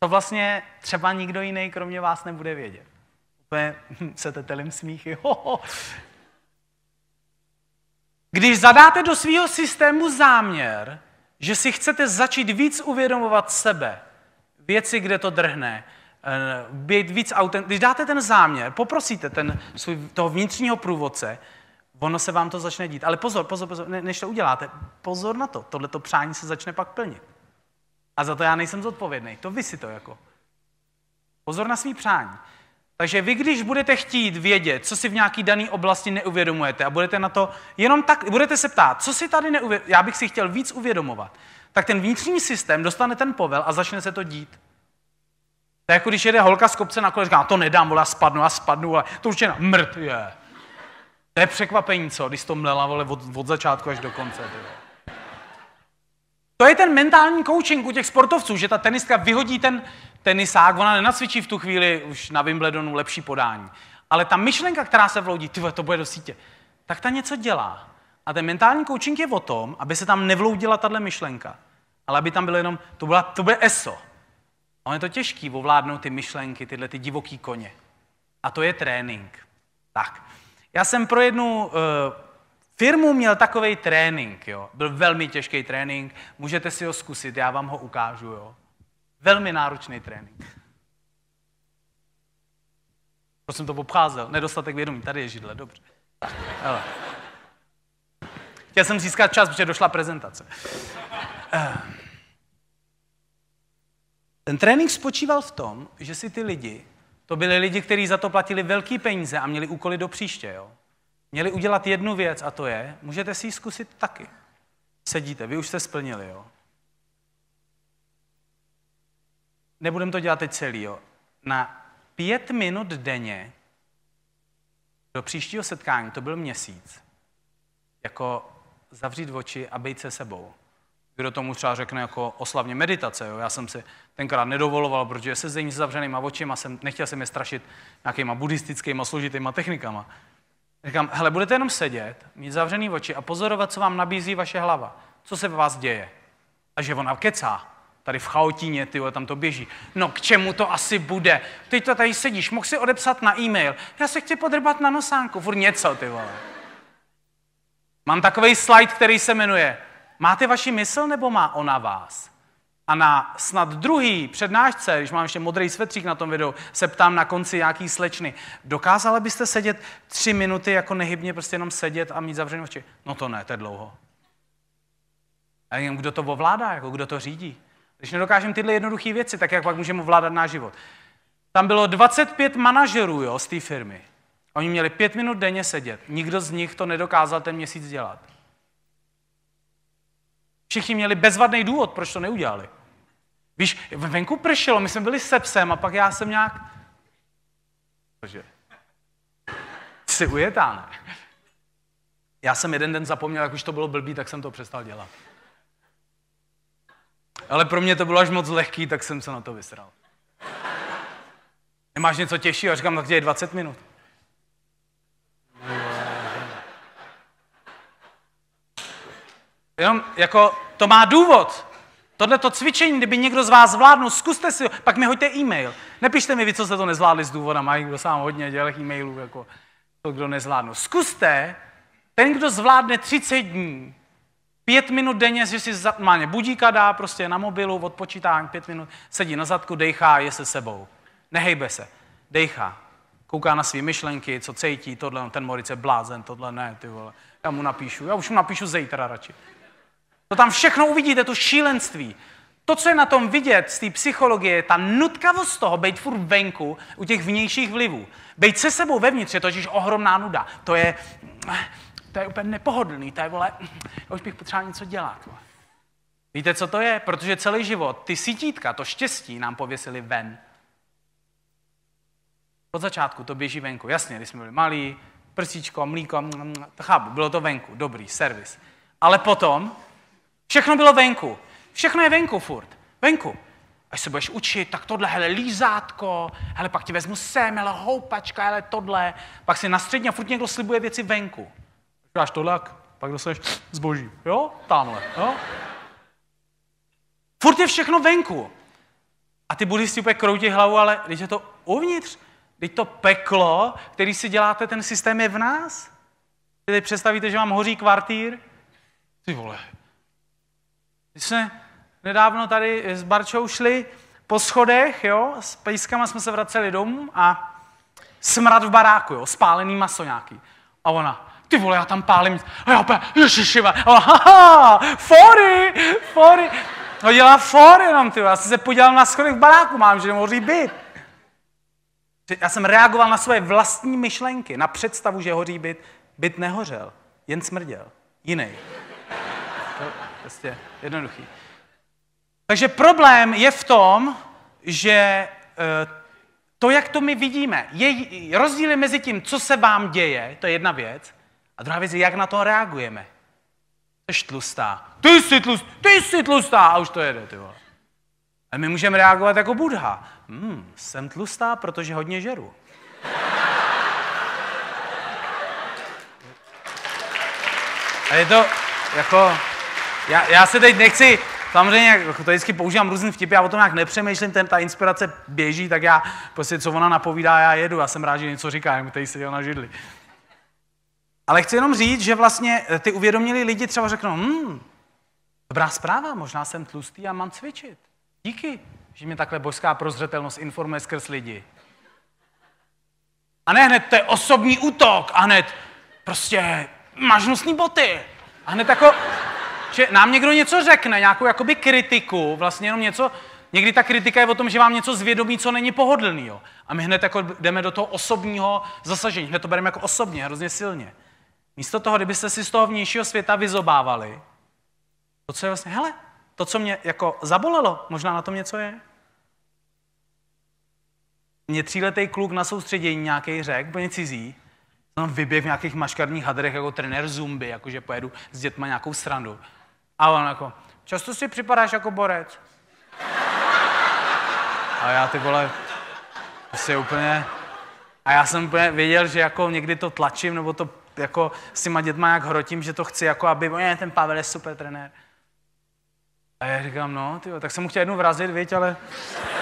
co vlastně třeba nikdo jiný kromě vás nebude vědět. Úplně se tetelím smíchy. Když zadáte do svého systému záměr, že si chcete začít víc uvědomovat sebe, věci, kde to drhne, eh, být víc autent... Když dáte ten záměr, poprosíte ten toho vnitřního průvodce, ono se vám to začne dít. Ale pozor, pozor, pozor, ne, než to uděláte, pozor na to, tohleto přání se začne pak plnit. A za to já nejsem zodpovědný, to vy si to jako. Pozor na svý přání. Takže vy, když budete chtít vědět, co si v nějaký dané oblasti neuvědomujete a budete na to jenom tak, budete se ptát, co si tady neuvědomujete, já bych si chtěl víc uvědomovat, tak ten vnitřní systém dostane ten povel a začne se to dít. To je jako když jede holka z kopce na kole, říká, to nedám, vole, spadnu, já spadnu, ale to určitě mrt je. To je překvapení, co, když to mlela vole, od, od začátku až do konce. Tyhle. To je ten mentální coaching u těch sportovců, že ta tenistka vyhodí ten tenisák, ona nenacvičí v tu chvíli už na Wimbledonu lepší podání. Ale ta myšlenka, která se vloudí, ty to bude do sítě, tak ta něco dělá. A ten mentální coaching je o tom, aby se tam nevloudila tahle myšlenka, ale aby tam bylo jenom, to, byla, to bude ESO. A je to těžký ovládnout ty myšlenky, tyhle ty divoký koně. A to je trénink. Tak. Já jsem pro jednu uh, firmu měl takový trénink, jo. Byl velmi těžký trénink, můžete si ho zkusit, já vám ho ukážu, jo. Velmi náročný trénink. Proč jsem to obcházel? Nedostatek vědomí. Tady je židle, dobře. hele. Chtěl jsem získat čas, protože došla prezentace. Eh. Ten trénink spočíval v tom, že si ty lidi to byli lidi, kteří za to platili velký peníze a měli úkoly do příště. Jo? Měli udělat jednu věc a to je, můžete si ji zkusit taky. Sedíte, vy už jste splnili. Jo? Nebudem to dělat teď celý. Jo? Na pět minut denně do příštího setkání, to byl měsíc, jako zavřít oči a být se sebou. Kdo tomu třeba řekne jako oslavně meditace. Jo? Já jsem si tenkrát nedovoloval, protože se s zavřenýma očima jsem, nechtěl jsem je strašit nějakýma buddhistickýma složitýma technikama. Říkám, hele, budete jenom sedět, mít zavřený oči a pozorovat, co vám nabízí vaše hlava. Co se v vás děje. A že ona kecá. Tady v chaotíně, ty tam to běží. No k čemu to asi bude? Teď to tady sedíš, mohl si odepsat na e-mail. Já se chci podrbat na nosánku, furt něco, ty vole. Mám takový slide, který se jmenuje Máte vaši mysl nebo má ona vás? A na snad druhý přednášce, když mám ještě modrý svetřík na tom videu, se ptám na konci nějaký slečny. Dokázala byste sedět tři minuty jako nehybně, prostě jenom sedět a mít zavřené oči? No to ne, to je dlouho. A jen kdo to ovládá, jako kdo to řídí. Když nedokážeme tyhle jednoduché věci, tak jak pak můžeme ovládat náš život. Tam bylo 25 manažerů jo, z té firmy. Oni měli pět minut denně sedět. Nikdo z nich to nedokázal ten měsíc dělat. Všichni měli bezvadný důvod, proč to neudělali. Víš, venku pršelo, my jsme byli se psem a pak já jsem nějak... Bože. Jsi ujetá, ne? Já jsem jeden den zapomněl, jak už to bylo blbý, tak jsem to přestal dělat. Ale pro mě to bylo až moc lehký, tak jsem se na to vysral. Nemáš něco těžšího? Říkám, tak je 20 minut. Jenom jako to má důvod. Tohle to cvičení, kdyby někdo z vás zvládnul, zkuste si pak mi hoďte e-mail. Nepište mi vy, co jste to nezvládli z důvoda, mají kdo sám hodně dělech e-mailů, jako to, kdo nezvládnu. Zkuste, ten, kdo zvládne 30 dní, pět minut denně, že si má budíka dá prostě na mobilu, odpočítání, pět minut, sedí na zadku, dejchá, je se sebou. Nehejbe se, dejchá. Kouká na své myšlenky, co cítí, tohle, ten Morice blázen, tohle ne, ty vole. Já mu napíšu, já už mu napíšu zítra radši. To tam všechno uvidíte, to šílenství. To, co je na tom vidět z té psychologie, ta nutkavost toho, být furt venku u těch vnějších vlivů. Být se sebou vevnitř je totiž ohromná nuda. To je, to je úplně nepohodlný, to je, vole, já už bych potřeboval něco dělat. Víte, co to je? Protože celý život, ty sítítka, to štěstí nám pověsili ven. Od začátku to běží venku. Jasně, když jsme byli malí, prsíčko, mlíko, to chápu, bylo to venku, dobrý, servis. Ale potom Všechno bylo venku. Všechno je venku furt. Venku. Až se budeš učit, tak tohle, hele, lízátko, hele, pak ti vezmu sem, hele, houpačka, hele, tohle. Pak si na středně a furt někdo slibuje věci venku. Dáš tohle, pak dostaneš zboží. Jo? Tamhle. Jo? Furt je všechno venku. A ty buddhisti úplně kroutí hlavu, ale když je to uvnitř, když to peklo, který si děláte, ten systém je v nás. Teď představíte, že vám hoří kvartýr. Ty vole, my jsme nedávno tady s Barčou šli po schodech, jo, s pejskama jsme se vraceli domů a smrad v baráku, jo, spálený maso nějaký. A ona, ty vole, já tam pálím. A já opět, ježišiva. A ona, haha, fory, fory. No dělá fory jenom, ty Já jsem se podíval na schodech v baráku, mám, že nemohří být. Já jsem reagoval na svoje vlastní myšlenky, na představu, že hoří byt. Byt nehořel, jen smrděl. Jiný. Prostě jednoduchý. Takže problém je v tom, že eh, to, jak to my vidíme, je rozdíl mezi tím, co se vám děje, to je jedna věc, a druhá věc je, jak na to reagujeme. Jsi tlustá. Ty jsi tlustá, ty jsi tlustá. A už to jede, ty vole. A my můžeme reagovat jako Budha. Hmm, jsem tlustá, protože hodně žeru. A je to jako, já, já se teď nechci, samozřejmě, jako to vždycky používám různý vtipy, já o tom nějak nepřemýšlím, ten, ta inspirace běží, tak já prostě, co ona napovídá, já jedu, já jsem rád, že něco říká, jak tady seděl na židli. Ale chci jenom říct, že vlastně eh, ty uvědomili lidi třeba řeknou, hm, dobrá zpráva, možná jsem tlustý a mám cvičit. Díky, že mě takhle božská prozřetelnost informuje skrz lidi. A ne hned, to je osobní útok, a hned, prostě, máš nosní boty. A hned jako, že nám někdo něco řekne, nějakou jakoby kritiku, vlastně jenom něco, někdy ta kritika je o tom, že vám něco zvědomí, co není pohodlný. Jo. A my hned jako jdeme do toho osobního zasažení, hned to bereme jako osobně, hrozně silně. Místo toho, kdybyste si z toho vnějšího světa vyzobávali, to, co je vlastně, hele, to, co mě jako zabolelo, možná na tom něco je. Mě tříletý kluk na soustředění nějaký řek, úplně cizí, tam vyběh v nějakých maškarních hadrech jako trenér zumby, jakože pojedu s dětma nějakou srandu. A on jako, často si připadáš jako borec. A já ty vole, prostě úplně, A já jsem úplně věděl, že jako někdy to tlačím, nebo to jako s těma dětma jak hrotím, že to chci, jako aby, ne, ten Pavel je super trenér. A já říkám, no, tyjo, tak jsem mu chtěl jednou vrazit, viď, ale...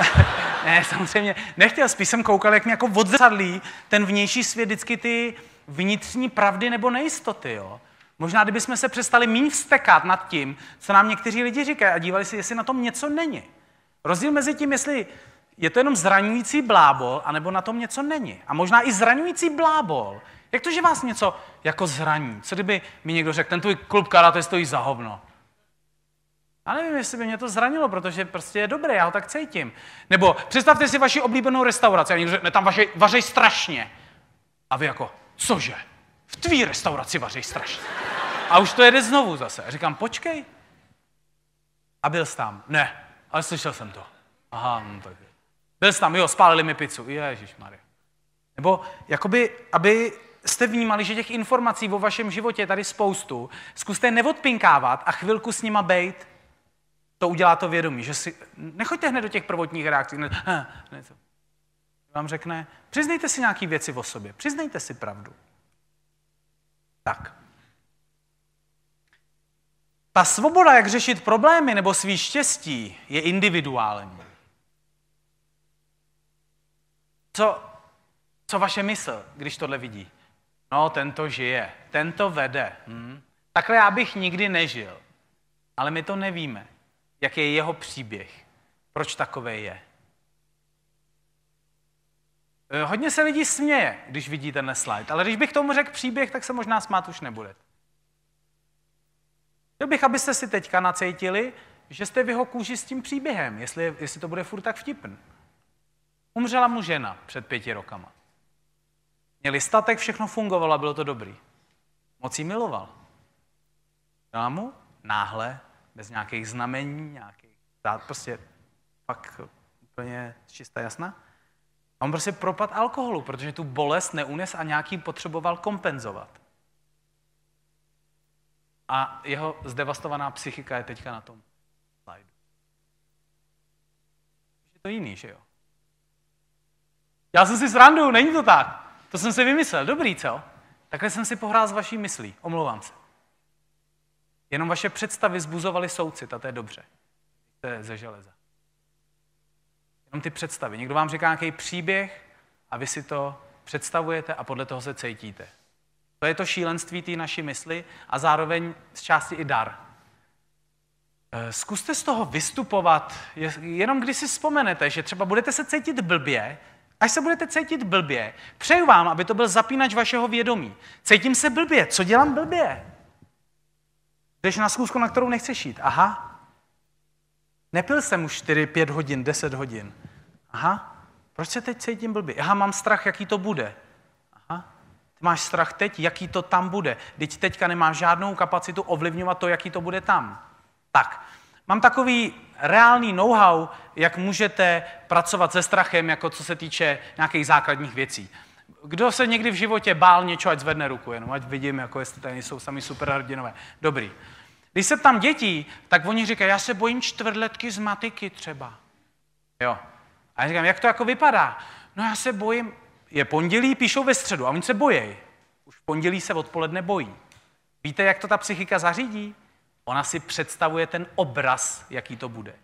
ne, samozřejmě, nechtěl, spíš jsem koukal, jak mě jako odzrcadlí ten vnější svět vždycky ty vnitřní pravdy nebo nejistoty, jo. Možná, kdybychom se přestali méně vstekat nad tím, co nám někteří lidi říkají a dívali si, jestli na tom něco není. Rozdíl mezi tím, jestli je to jenom zraňující blábol, anebo na tom něco není. A možná i zraňující blábol. Jak to, že vás něco jako zraní? Co kdyby mi někdo řekl, ten tvůj klub karate stojí za hovno? Já nevím, jestli by mě to zranilo, protože prostě je dobré, já ho tak cítím. Nebo představte si vaši oblíbenou restauraci a někdo řekne, tam vařej, vařej strašně. A vy jako, cože? Tvý restauraci vařej strašně. A už to jede znovu zase. A říkám, počkej. A byl jsi tam. Ne, ale slyšel jsem to. Aha, no tak. Byl jsi tam, jo, spálili mi pizzu. Ježíš Maria. Nebo jakoby, aby jste vnímali, že těch informací o vašem životě je tady spoustu, zkuste neodpinkávat a chvilku s nima bejt, to udělá to vědomí, že si, nechoďte hned do těch prvotních reakcí, ne, ne, ne, vám řekne, přiznejte si nějaké věci o sobě, přiznejte si pravdu. Tak. Ta svoboda, jak řešit problémy nebo svý štěstí, je individuální. Co, co vaše mysl, když tohle vidí? No, ten to žije, ten to vede. Hm? Takhle já bych nikdy nežil. Ale my to nevíme, jaký je jeho příběh. Proč takový je. Eh, hodně se lidí směje, když vidí ten slide, ale když bych tomu řekl příběh, tak se možná smát už nebude. Chtěl bych, abyste si teďka nacítili, že jste v jeho kůži s tím příběhem, jestli, jestli to bude furt tak vtipn. Umřela mu žena před pěti rokama. Měli statek, všechno fungovalo bylo to dobrý. Moc jí miloval. Dala mu náhle, bez nějakých znamení, nějakých prostě pak úplně čistá jasná. On prostě propad alkoholu, protože tu bolest neunes a nějaký potřeboval kompenzovat. A jeho zdevastovaná psychika je teďka na tom slajdu. Je to jiný, že jo? Já jsem si srandu, není to tak. To jsem si vymyslel. Dobrý, co? Takhle jsem si pohrál s vaší myslí. Omlouvám se. Jenom vaše představy zbuzovaly soucit a to je dobře. To je ze železa. Jenom ty představy. Někdo vám říká nějaký příběh a vy si to představujete a podle toho se cítíte. To je to šílenství té naší mysli a zároveň z části i dar. Eh, zkuste z toho vystupovat, jenom když si vzpomenete, že třeba budete se cítit blbě, až se budete cítit blbě, přeju vám, aby to byl zapínač vašeho vědomí. Cítím se blbě, co dělám blbě? Jdeš na zkusku, na kterou nechceš jít. Aha. Nepil jsem už 4, 5 hodin, 10 hodin. Aha. Proč se teď cítím blbě? Aha, mám strach, jaký to bude. Aha. Ty máš strach teď, jaký to tam bude. Teď teďka nemáš žádnou kapacitu ovlivňovat to, jaký to bude tam. Tak, mám takový reálný know-how, jak můžete pracovat se strachem, jako co se týče nějakých základních věcí. Kdo se někdy v životě bál něco, ať zvedne ruku, jenom ať vidím, jako jestli tady jsou sami superhrdinové. Dobrý. Když se tam dětí, tak oni říkají, já se bojím čtvrtletky z matiky třeba. Jo. A já říkám, jak to jako vypadá? No já se bojím, je pondělí, píšou ve středu a oni se bojí. Už pondělí se odpoledne bojí. Víte, jak to ta psychika zařídí? Ona si představuje ten obraz, jaký to bude.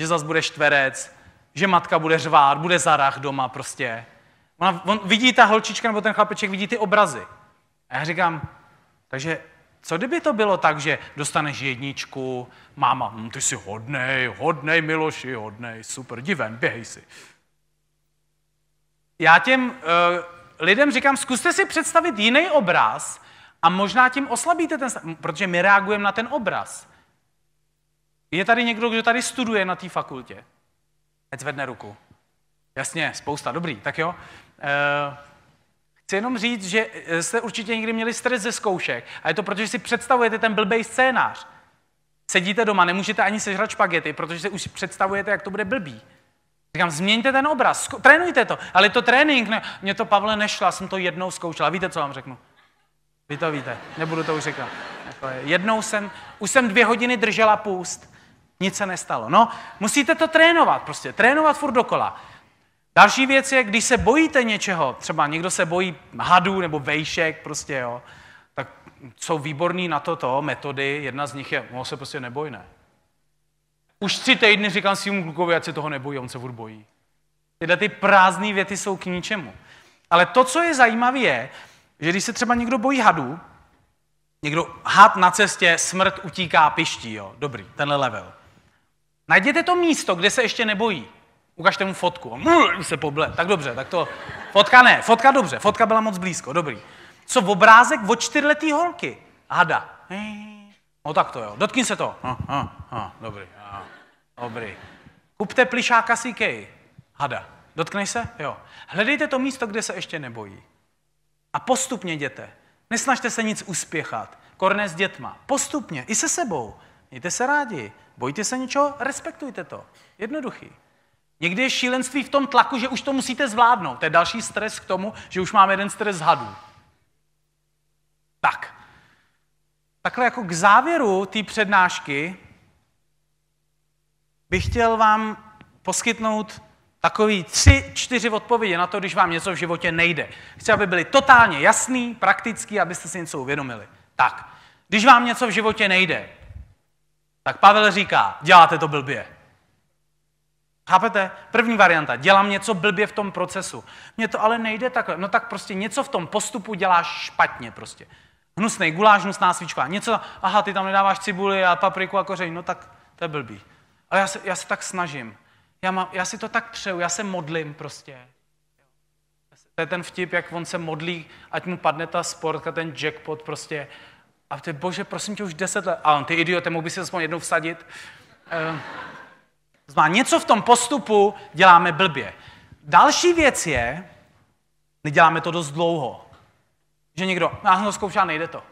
Že zas bude štverec, že matka bude řvát, bude zarach doma prostě. Ona, on vidí ta holčička nebo ten chlapeček, vidí ty obrazy. A já říkám, takže co kdyby to bylo tak, že dostaneš jedničku, máma, hm, ty jsi hodnej, hodnej Miloši, hodnej, super, diven, běhej si. Já těm uh, lidem říkám, zkuste si představit jiný obraz a možná tím oslabíte ten, protože my reagujeme na ten obraz. Je tady někdo, kdo tady studuje na té fakultě? Ať zvedne ruku. Jasně, spousta, dobrý, tak jo. Uh, Chci jenom říct, že jste určitě někdy měli stres ze zkoušek a je to proto, že si představujete ten blbej scénář. Sedíte doma, nemůžete ani sežrat špagety, protože si už představujete, jak to bude blbý. Říkám, změňte ten obraz, trénujte to. Ale to trénink, ne, mě to, Pavle, nešla, jsem to jednou zkoušela. Víte, co vám řeknu? Vy to víte, nebudu to už říkat. Jako jednou jsem, už jsem dvě hodiny držela půst, nic se nestalo. No, musíte to trénovat prostě, trénovat furt dokola. Další věc je, když se bojíte něčeho, třeba někdo se bojí hadů nebo vejšek, prostě jo, tak jsou výborný na toto metody. Jedna z nich je, on se prostě neboj, ne. Už tři týdny říkám svým klukovi, ať se toho nebojí, on se furt bojí. Tyhle ty prázdné věty jsou k ničemu. Ale to, co je zajímavé, je, že když se třeba někdo bojí hadů, někdo had na cestě, smrt utíká, piští, jo, dobrý, tenhle level. Najděte to místo, kde se ještě nebojí. Ukažte mu fotku. On se poble. Tak dobře, tak to... Fotka ne, fotka dobře, fotka byla moc blízko, dobrý. Co v obrázek od čtyřletý holky? Hada. No tak to jo, dotkni se to. Ha, ha, ha, dobrý, ha, dobrý. Kupte plišáka CK. Hada. Dotkneš se? Jo. Hledejte to místo, kde se ještě nebojí. A postupně jděte. Nesnažte se nic uspěchat. Korné s dětma. Postupně, i se sebou. Mějte se rádi. Bojte se něčeho, respektujte to. Jednoduchý. Někdy je šílenství v tom tlaku, že už to musíte zvládnout. To je další stres k tomu, že už máme jeden stres z hadů. Tak. Takhle jako k závěru té přednášky bych chtěl vám poskytnout takový tři, čtyři odpovědi na to, když vám něco v životě nejde. Chci, aby byly totálně jasný, praktický, abyste si něco uvědomili. Tak, když vám něco v životě nejde, tak Pavel říká, děláte to blbě. Chápete? První varianta, dělám něco blbě v tom procesu. Mně to ale nejde takhle. No tak prostě něco v tom postupu děláš špatně prostě. Hnusný guláš, hnusná svíčka. Něco, aha, ty tam nedáváš cibuli a papriku a koření, no tak to je blbý. Ale já se, já se tak snažím. Já, mám, já si to tak přeju, já se modlím prostě. To je ten vtip, jak on se modlí, ať mu padne ta sportka, ten jackpot prostě. A ty, bože, prosím tě, už deset let. A on, ty idiote, mohl by si aspoň jednou vsadit. Uh, Znamená, něco v tom postupu děláme blbě. Další věc je, neděláme to dost dlouho. Že někdo, já jsem to zkoušel, nejde to.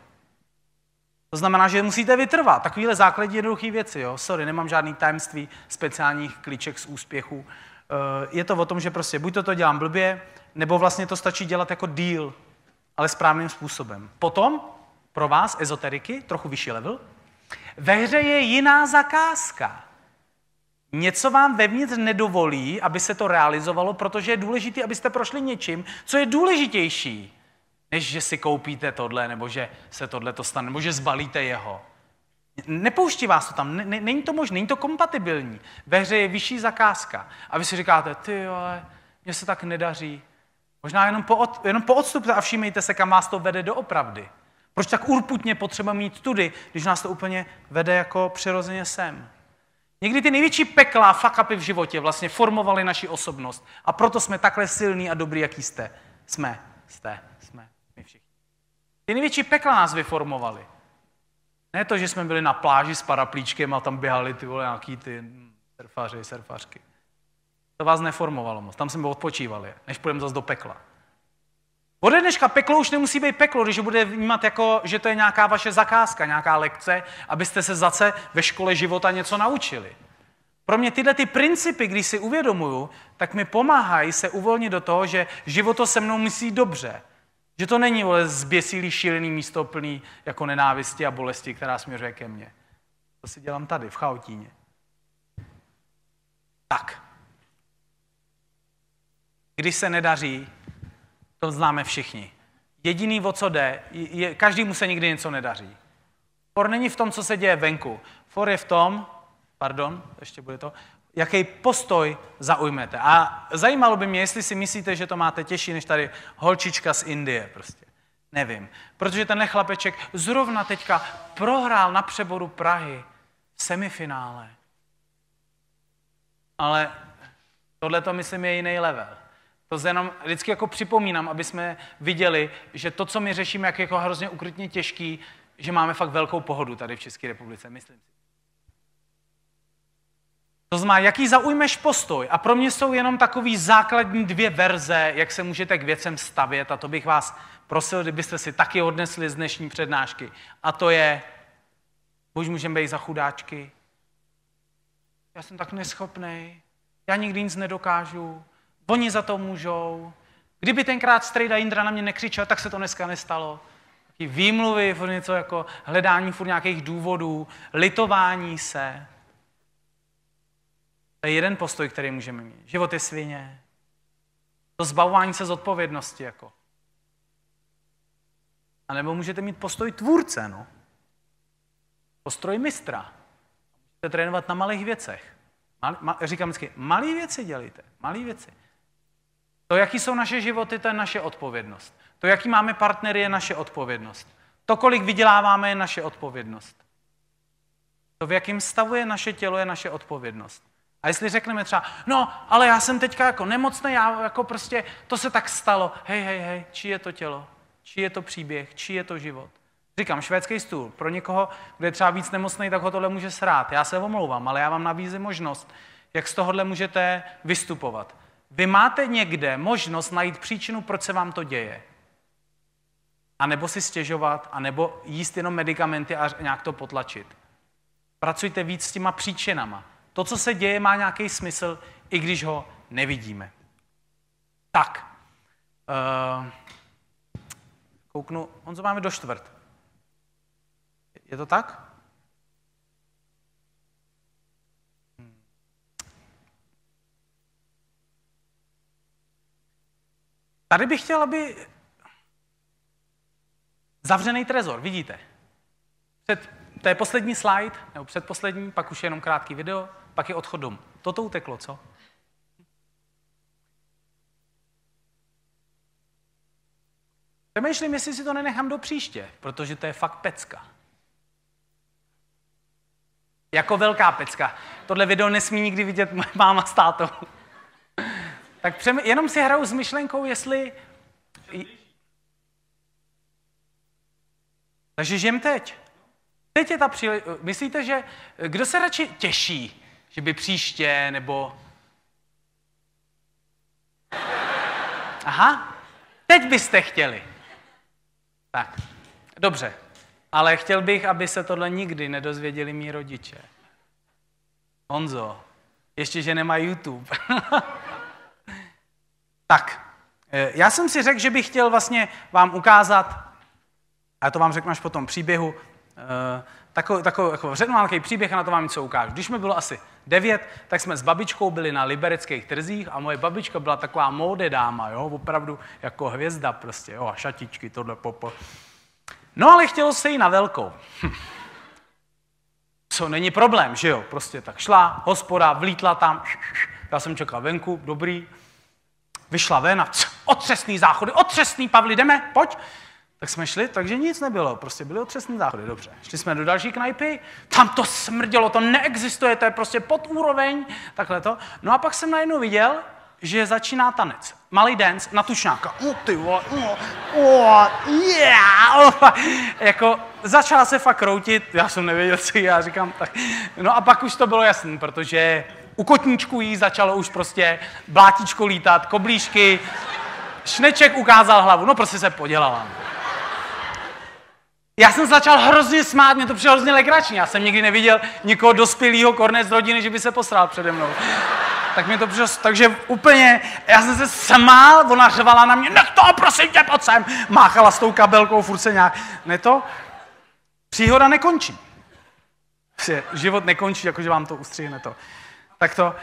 To znamená, že musíte vytrvat. Takovýhle základní jednoduché věci. Jo? Sorry, nemám žádný tajemství speciálních klíček z úspěchu. Eh, je to o tom, že prostě buď to, to dělám blbě, nebo vlastně to stačí dělat jako deal, ale správným způsobem. Potom, pro vás, ezoteriky, trochu vyšší level, ve hře je jiná zakázka. Něco vám vevnitř nedovolí, aby se to realizovalo, protože je důležité, abyste prošli něčím, co je důležitější, než že si koupíte tohle, nebo že se tohle to stane, nebo že zbalíte jeho. Nepouští vás to tam, není to možné, není to kompatibilní. Ve hře je vyšší zakázka. A vy si říkáte, ty ale mně se tak nedaří. Možná jenom, po, od, jenom po odstupte a všímejte se, kam vás to vede doopravdy. Proč tak urputně potřeba mít tudy, když nás to úplně vede jako přirozeně sem? Někdy ty největší pekla a fuck upy v životě vlastně formovaly naši osobnost. A proto jsme takhle silní a dobrý, jaký jste. Jsme, jste, jsme, my všichni. Ty největší pekla nás vyformovaly. Ne to, že jsme byli na pláži s paraplíčkem a tam běhali ty vole nějaký ty surfaři, surfařky. To vás neformovalo moc. Tam jsme odpočívali, než půjdeme zase do pekla. Ode dneška peklo už nemusí být peklo, když bude vnímat jako, že to je nějaká vaše zakázka, nějaká lekce, abyste se zase ve škole života něco naučili. Pro mě tyhle ty principy, když si uvědomuju, tak mi pomáhají se uvolnit do toho, že život to se mnou myslí dobře. Že to není vole, zběsilý, šílený místo plný jako nenávisti a bolesti, která směřuje ke mně. To si dělám tady, v Chaotíně. Tak. Když se nedaří, to známe všichni. Jediný, o co jde, je, každý mu se nikdy něco nedaří. For není v tom, co se děje venku. For je v tom, pardon, ještě bude to, jaký postoj zaujmete. A zajímalo by mě, jestli si myslíte, že to máte těžší než tady holčička z Indie prostě. Nevím. Protože ten chlapeček zrovna teďka prohrál na přeboru Prahy v semifinále. Ale tohle to myslím je jiný level. To jenom vždycky jako připomínám, aby jsme viděli, že to, co my řešíme, jak je jako hrozně ukrytně těžký, že máme fakt velkou pohodu tady v České republice, myslím si. To znamená, jaký zaujmeš postoj. A pro mě jsou jenom takový základní dvě verze, jak se můžete k věcem stavět. A to bych vás prosil, kdybyste si taky odnesli z dnešní přednášky. A to je, buď můžeme být za chudáčky, já jsem tak neschopný, já nikdy nic nedokážu, Oni za to můžou. Kdyby tenkrát strejda Indra na mě nekřičel, tak se to dneska nestalo. Taky výmluvy, furt něco jako hledání furt nějakých důvodů, litování se. To je jeden postoj, který můžeme mít. Život je svině. To zbavování se z odpovědnosti, jako. A nebo můžete mít postoj tvůrce, no. Postroj mistra. Můžete trénovat na malých věcech. Mal, ma, říkám vždycky, malé věci dělejte, malé věci. To, jaký jsou naše životy, to je naše odpovědnost. To, jaký máme partnery, je naše odpovědnost. To, kolik vyděláváme, je naše odpovědnost. To, v jakém stavu je naše tělo, je naše odpovědnost. A jestli řekneme třeba, no, ale já jsem teďka jako nemocný, já jako prostě, to se tak stalo. Hej, hej, hej, čí je to tělo? Čí je to příběh? Čí je to život? Říkám, švédský stůl. Pro někoho, kdo je třeba víc nemocný, tak ho tohle může srát. Já se omlouvám, ale já vám nabízím možnost, jak z tohohle můžete vystupovat. Vy máte někde možnost najít příčinu, proč se vám to děje. A nebo si stěžovat, a nebo jíst jenom medicamenty a nějak to potlačit. Pracujte víc s těma příčinama. To, co se děje, má nějaký smysl, i když ho nevidíme. Tak. Uh, kouknu, co máme do čtvrt. Je to tak? Tady bych chtěl, aby zavřený trezor, vidíte? Před, to je poslední slide, nebo předposlední, pak už je jenom krátký video, pak je odchod domů. Toto uteklo, co? Přemýšlím, jestli si to nenechám do příště, protože to je fakt pecka. Jako velká pecka. Tohle video nesmí nikdy vidět moje máma s tátou. Tak přemý... jenom si hraju s myšlenkou, jestli... Takže žijem teď. Teď je ta příležitost. Myslíte, že kdo se radši těší, že by příště nebo... Aha, teď byste chtěli. Tak, dobře. Ale chtěl bych, aby se tohle nikdy nedozvěděli mý rodiče. Honzo, ještě, že nemá YouTube. tak, eh, já jsem si řekl, že bych chtěl vlastně vám ukázat, a to vám řeknu až po tom příběhu, takový, takový jako řeknu nějaký příběh a na to vám něco ukážu. Když mi bylo asi devět, tak jsme s babičkou byli na libereckých trzích a moje babička byla taková móde dáma, jo, opravdu jako hvězda prostě, jo, a šatičky, tohle popo. No ale chtělo se jí na velkou. Co není problém, že jo? Prostě tak šla, hospoda, vlítla tam, já jsem čekal venku, dobrý. Vyšla ven a otřesný záchody, otřesný, Pavli, jdeme, pojď. Tak jsme šli, takže nic nebylo, prostě byly otřesný záchody, dobře. Šli jsme do další knajpy, tam to smrdělo, to neexistuje, to je prostě pod úroveň, takhle to. No a pak jsem najednou viděl, že začíná tanec. Malý dance na tušňáka. Uh, ty vole, uh, uh, yeah. Jako začala se fakt kroutit, já jsem nevěděl, co já říkám. Tak. No a pak už to bylo jasné, protože u kotníčku jí začalo už prostě blátíčko lítat, koblížky, šneček ukázal hlavu, no prostě se podělala. Já jsem začal hrozně smát, mě to přišlo hrozně legrační. Já jsem nikdy neviděl nikoho dospělého korne z rodiny, že by se posral přede mnou tak mi to přišlo, takže úplně, já jsem se smál, ona řvala na mě, nech to, prosím tě, pojď sem, máchala s tou kabelkou, furt se nějak, ne to, příhoda nekončí. Život nekončí, jakože vám to ustřihne to. Tak to, uh,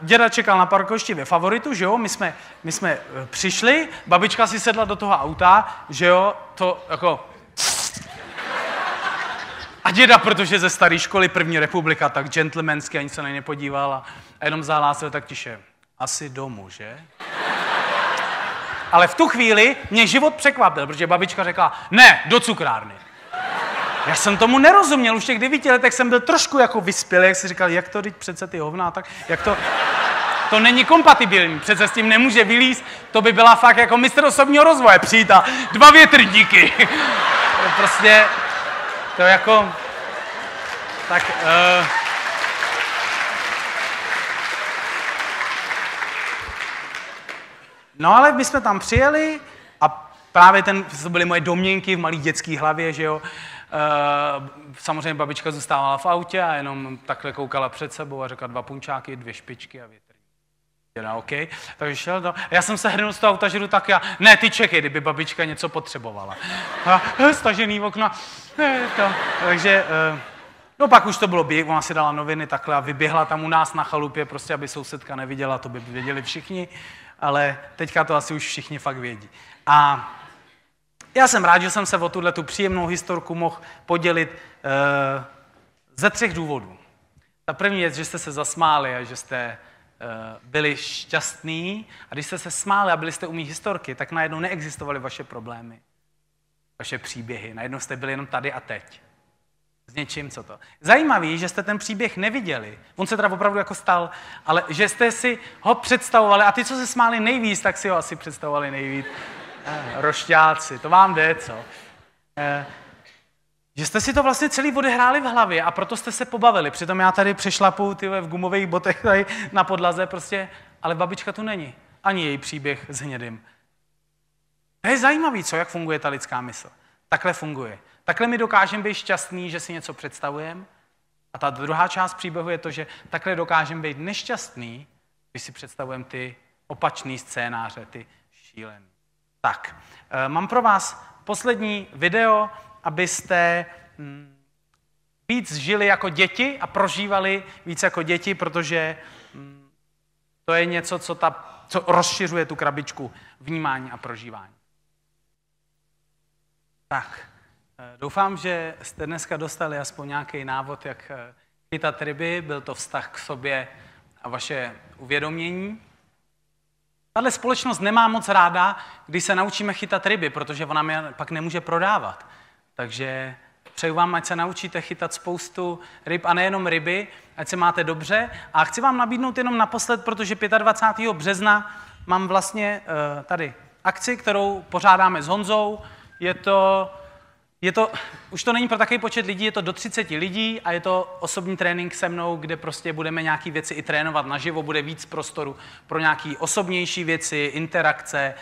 děda čekal na parkovišti ve favoritu, že jo, my jsme, my jsme uh, přišli, babička si sedla do toho auta, že jo, to jako a děda, protože ze staré školy první republika, tak gentlemanský, ani se na ně nepodíval a, a jenom zahlásil tak tiše. Asi domů, že? Ale v tu chvíli mě život překvapil, protože babička řekla, ne, do cukrárny. Já jsem tomu nerozuměl, už v těch devíti letech jsem byl trošku jako vyspělý, jak si říkal, jak to teď přece ty hovna, tak jak to... To není kompatibilní, přece s tím nemůže vylíst, to by byla fakt jako mistr osobního rozvoje, přijít a dva větrníky. prostě to jako... Tak... Uh, no ale my jsme tam přijeli a právě ten, to byly moje domněnky v malý dětský hlavě, že jo. Uh, samozřejmě babička zůstávala v autě a jenom takhle koukala před sebou a řekla dva punčáky, dvě špičky a větrní. Teda OK. Takže šel do... Já jsem se hrnul z toho auta, že jdu tak já, ne, ty čekej, kdyby babička něco potřebovala. A, stažený okna. To. Takže, uh, no pak už to bylo běh, ona si dala noviny takhle a vyběhla tam u nás na chalupě, prostě aby sousedka neviděla, to by věděli všichni. ale teďka to asi už všichni fakt vědí. A já jsem rád, že jsem se o tuhle tu příjemnou historku mohl podělit uh, ze třech důvodů. Ta první je, že jste se zasmáli a že jste uh, byli šťastní. A když jste se smáli a byli jste u historky, tak najednou neexistovaly vaše problémy, vaše příběhy. Najednou jste byli jenom tady a teď. S něčím, co to. Zajímavý, že jste ten příběh neviděli. On se teda opravdu jako stal, ale že jste si ho představovali a ty, co se smáli nejvíc, tak si ho asi představovali nejvíc. Eh, rošťáci, to vám jde, co? Eh, že jste si to vlastně celý odehráli v hlavě a proto jste se pobavili. Přitom já tady přešlapu ty v gumových botech tady na podlaze, prostě, ale babička tu není. Ani její příběh s hnědým. To je zajímavý, co, jak funguje ta lidská mysl. Takhle funguje. Takhle my dokážeme být šťastný, že si něco představujeme. A ta druhá část příběhu je to, že takhle dokážeme být nešťastný, když si představujeme ty opačný scénáře, ty šílený. Tak, eh, mám pro vás poslední video, abyste hm, víc žili jako děti a prožívali víc jako děti, protože hm, to je něco, co, ta, co rozšiřuje tu krabičku vnímání a prožívání. Tak, eh, doufám, že jste dneska dostali aspoň nějaký návod, jak eh, chytat ryby. Byl to vztah k sobě a vaše uvědomění. Tahle společnost nemá moc ráda, když se naučíme chytat ryby, protože ona je pak nemůže prodávat. Takže přeju vám, ať se naučíte chytat spoustu ryb a nejenom ryby, ať se máte dobře. A chci vám nabídnout jenom naposled, protože 25. března mám vlastně uh, tady akci, kterou pořádáme s Honzou. Je to je to, už to není pro takový počet lidí, je to do 30 lidí a je to osobní trénink se mnou, kde prostě budeme nějaké věci i trénovat naživo, bude víc prostoru pro nějaké osobnější věci, interakce,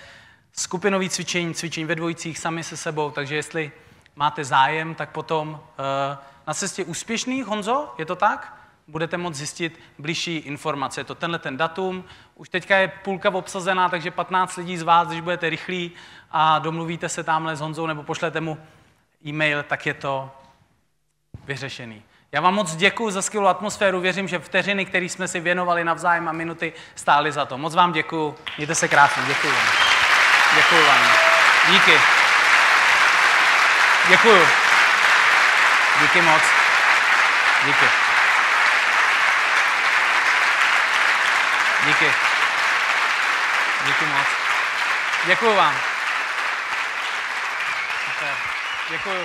skupinové cvičení, cvičení ve dvojicích sami se sebou, takže jestli máte zájem, tak potom uh, na cestě úspěšných, Honzo, je to tak? Budete moct zjistit blížší informace. Je to tenhle ten datum. Už teďka je půlka obsazená, takže 15 lidí z vás, když budete rychlí a domluvíte se tamhle s Honzou nebo pošlete mu e-mail, tak je to vyřešený. Já vám moc děkuji za skvělou atmosféru. Věřím, že vteřiny, které jsme si věnovali navzájem a minuty, stály za to. Moc vám děkuji. Mějte se krásně. Děkuji vám. Děkuji vám. Díky. Děkuji. Díky moc. Díky. Díky. Díky moc. Děkuji vám. Super. Děkuju.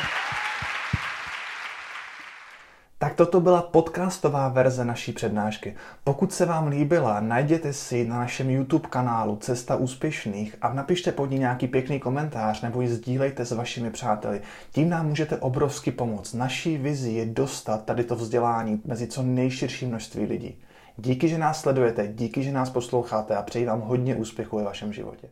Tak toto byla podcastová verze naší přednášky. Pokud se vám líbila, najděte si na našem YouTube kanálu Cesta úspěšných a napište pod ní nějaký pěkný komentář nebo ji sdílejte s vašimi přáteli. Tím nám můžete obrovsky pomoct. Naší vizi je dostat tady to vzdělání mezi co nejširší množství lidí. Díky, že nás sledujete, díky, že nás posloucháte a přeji vám hodně úspěchu ve vašem životě.